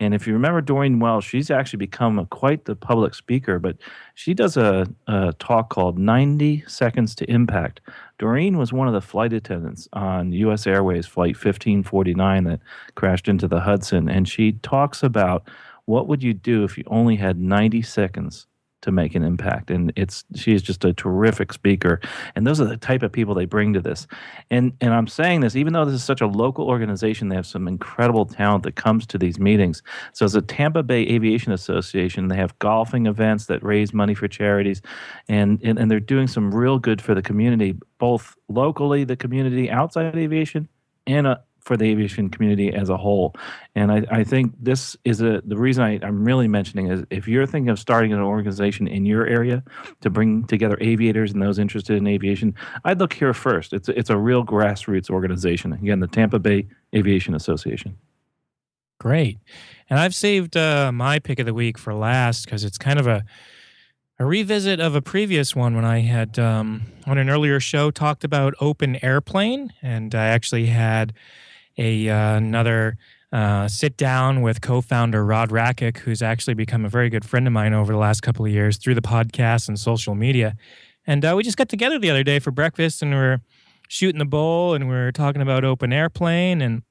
Speaker 3: And if you remember Doreen Welsh, she's actually become a, quite the public speaker, but she does a, a, talk called 90 Seconds to Impact. Doreen was one of the flight attendants on US Airways Flight 1549 that crashed into the Hudson. And she talks about what would you do if you only had 90 seconds to make an impact? And it's she's just a terrific speaker. And those are the type of people they bring to this. And and i'm saying this even though this is such a local organization they have some incredible talent that comes to these meetings. So as a tampa bay aviation association they have golfing events that raise money for charities. And and, and they're doing some real good for the community both locally the community outside of aviation and uh, for the aviation community as a whole. And I, I think this is a the reason I, I'm really mentioning is if you're thinking of starting an organization in your area to bring together aviators and those interested in aviation, I'd look here first. It's it's a real grassroots organization. Again, the Tampa Bay Aviation Association.
Speaker 2: Great. And I've saved uh, my pick of the week for last because it's kind of a a revisit of a previous one when I had um, on an earlier show talked about open airplane, and I actually had a uh, another uh, sit down with co-founder Rod Rakic, who's actually become a very good friend of mine over the last couple of years through the podcast and social media. And uh, we just got together the other day for breakfast, and we are shooting the bull, and we are talking about open airplane, and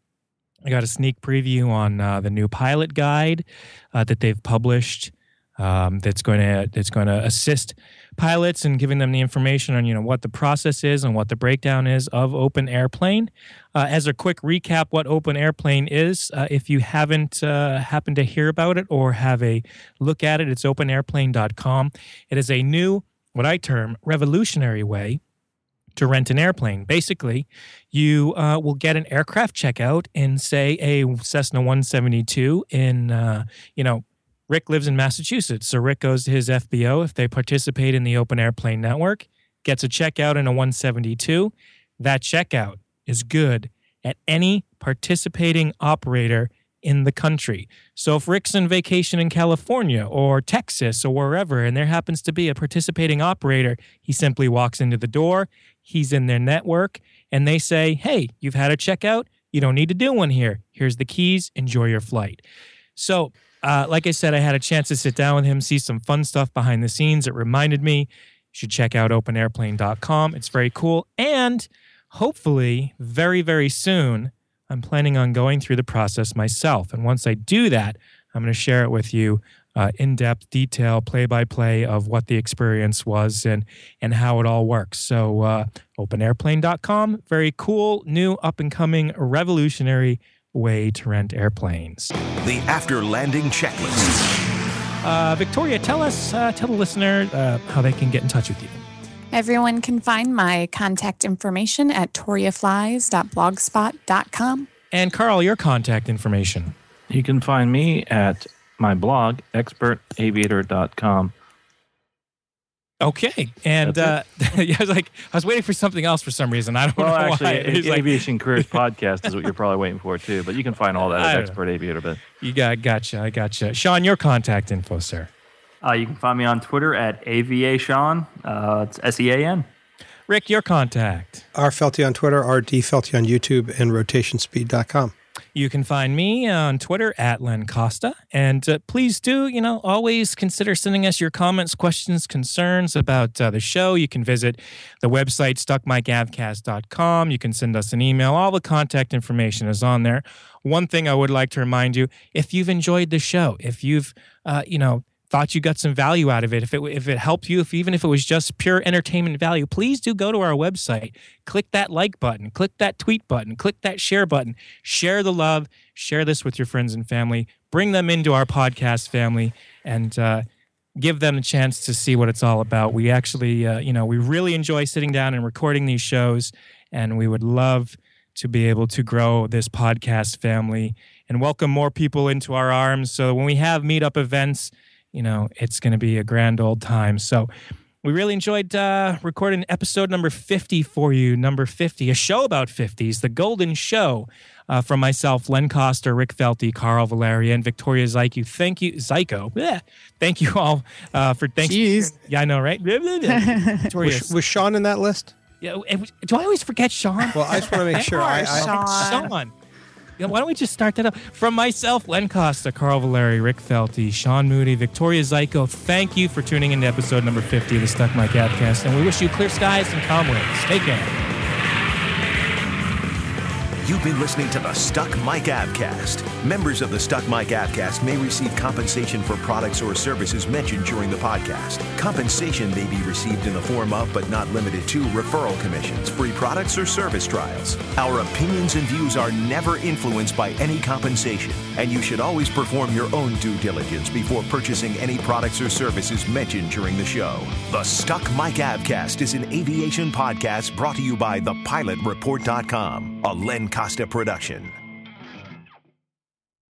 Speaker 2: I got a sneak preview on uh, the new pilot guide uh, that they've published um, that's going to that's going to assist pilots and giving them the information on you know what the process is and what the breakdown is of open airplane. Uh, as a quick recap, what open airplane is, uh, if you haven't uh, happened to hear about it or have a look at it, it's openairplane.com. It is a new, what I term, revolutionary way to rent an airplane. Basically, you uh, will get an aircraft checkout in, say, a Cessna 172 in, uh, you know, Rick lives in Massachusetts, so Rick goes to his FBO if they participate in the open airplane network, gets a checkout in a 172. That checkout is good at any participating operator in the country. So if Rick's on vacation in California or Texas or wherever, and there happens to be a participating operator, he simply walks into the door, he's in their network, and they say, Hey, you've had a checkout. You don't need to do one here. Here's the keys. Enjoy your flight. So uh, like I said, I had a chance to sit down with him, see some fun stuff behind the scenes. It reminded me you should check out openairplane.com. It's very cool. And hopefully, very, very soon, I'm planning on going through the process myself. And once I do that, I'm going to share it with you uh, in depth, detail, play by play of what the experience was and, and how it all works. So, uh, openairplane.com, very cool, new, up and coming, revolutionary way to rent airplanes.
Speaker 1: The after landing checklist.
Speaker 2: Uh, Victoria, tell us, uh, tell the listener uh, how they can get in touch with you.
Speaker 4: Everyone can find my contact information at toriaflies.blogspot.com.
Speaker 2: And Carl, your contact information.
Speaker 3: You can find me at my blog, expertaviator.com.
Speaker 2: Okay, and uh, yeah, I was like, I was waiting for something else for some reason. I don't
Speaker 3: well,
Speaker 2: know
Speaker 3: actually,
Speaker 2: why.
Speaker 3: Like, Aviation Careers Podcast is what you're probably waiting for too. But you can find all that at Expert know. Aviator. But
Speaker 2: you got, gotcha, I gotcha. Sean, your contact info, sir.
Speaker 5: Uh, you can find me on Twitter at aviation. Uh, it's S E A N.
Speaker 2: Rick, your contact.
Speaker 6: R Felty on Twitter, R D Felty on YouTube, and rotationspeed.com.
Speaker 2: You can find me on Twitter at Len Costa. And uh, please do, you know, always consider sending us your comments, questions, concerns about uh, the show. You can visit the website, stuckmicavcast.com. You can send us an email. All the contact information is on there. One thing I would like to remind you if you've enjoyed the show, if you've, uh, you know, thought you got some value out of it, if it if it helped you, if even if it was just pure entertainment value, please do go to our website, click that like button, click that tweet button, click that share button, share the love, share this with your friends and family, bring them into our podcast family, and uh, give them a chance to see what it's all about. We actually, uh, you know, we really enjoy sitting down and recording these shows, and we would love to be able to grow this podcast family and welcome more people into our arms. So when we have meetup events you know, it's going to be a grand old time. So we really enjoyed uh, recording episode number 50 for you. Number 50, a show about 50s, the Golden Show. Uh, from myself, Len Costa, Rick Felty, Carl Valeri, and Victoria Zyko. Thank you, Zyko. Bleh. Thank you all uh, for thanks.
Speaker 4: Jeez.
Speaker 2: Yeah, I know, right?
Speaker 6: Victoria, was, was Sean in that list?
Speaker 2: Yeah. Do I always forget Sean?
Speaker 6: Well, I just want to make sure. I, I,
Speaker 4: Sean.
Speaker 2: Sean why don't we just start that up? From myself, Len Costa, Carl Valeri, Rick Felty, Sean Moody, Victoria Zyko, thank you for tuning in to episode number 50 of the Stuck Mic Avcast, and we wish you clear skies and calm winds. Take care.
Speaker 1: You've been listening to the Stuck Mic Avcast. Members of the Stuck Mic Avcast may receive compensation for products or services mentioned during the podcast. Compensation may be received in the form of, but not limited to, referral commissions, free products, or service trials. Our opinions and views are never influenced by any compensation, and you should always perform your own due diligence before purchasing any products or services mentioned during the show. The Stuck Mic Avcast is an aviation podcast brought to you by thepilotreport.com. a Len Costa production.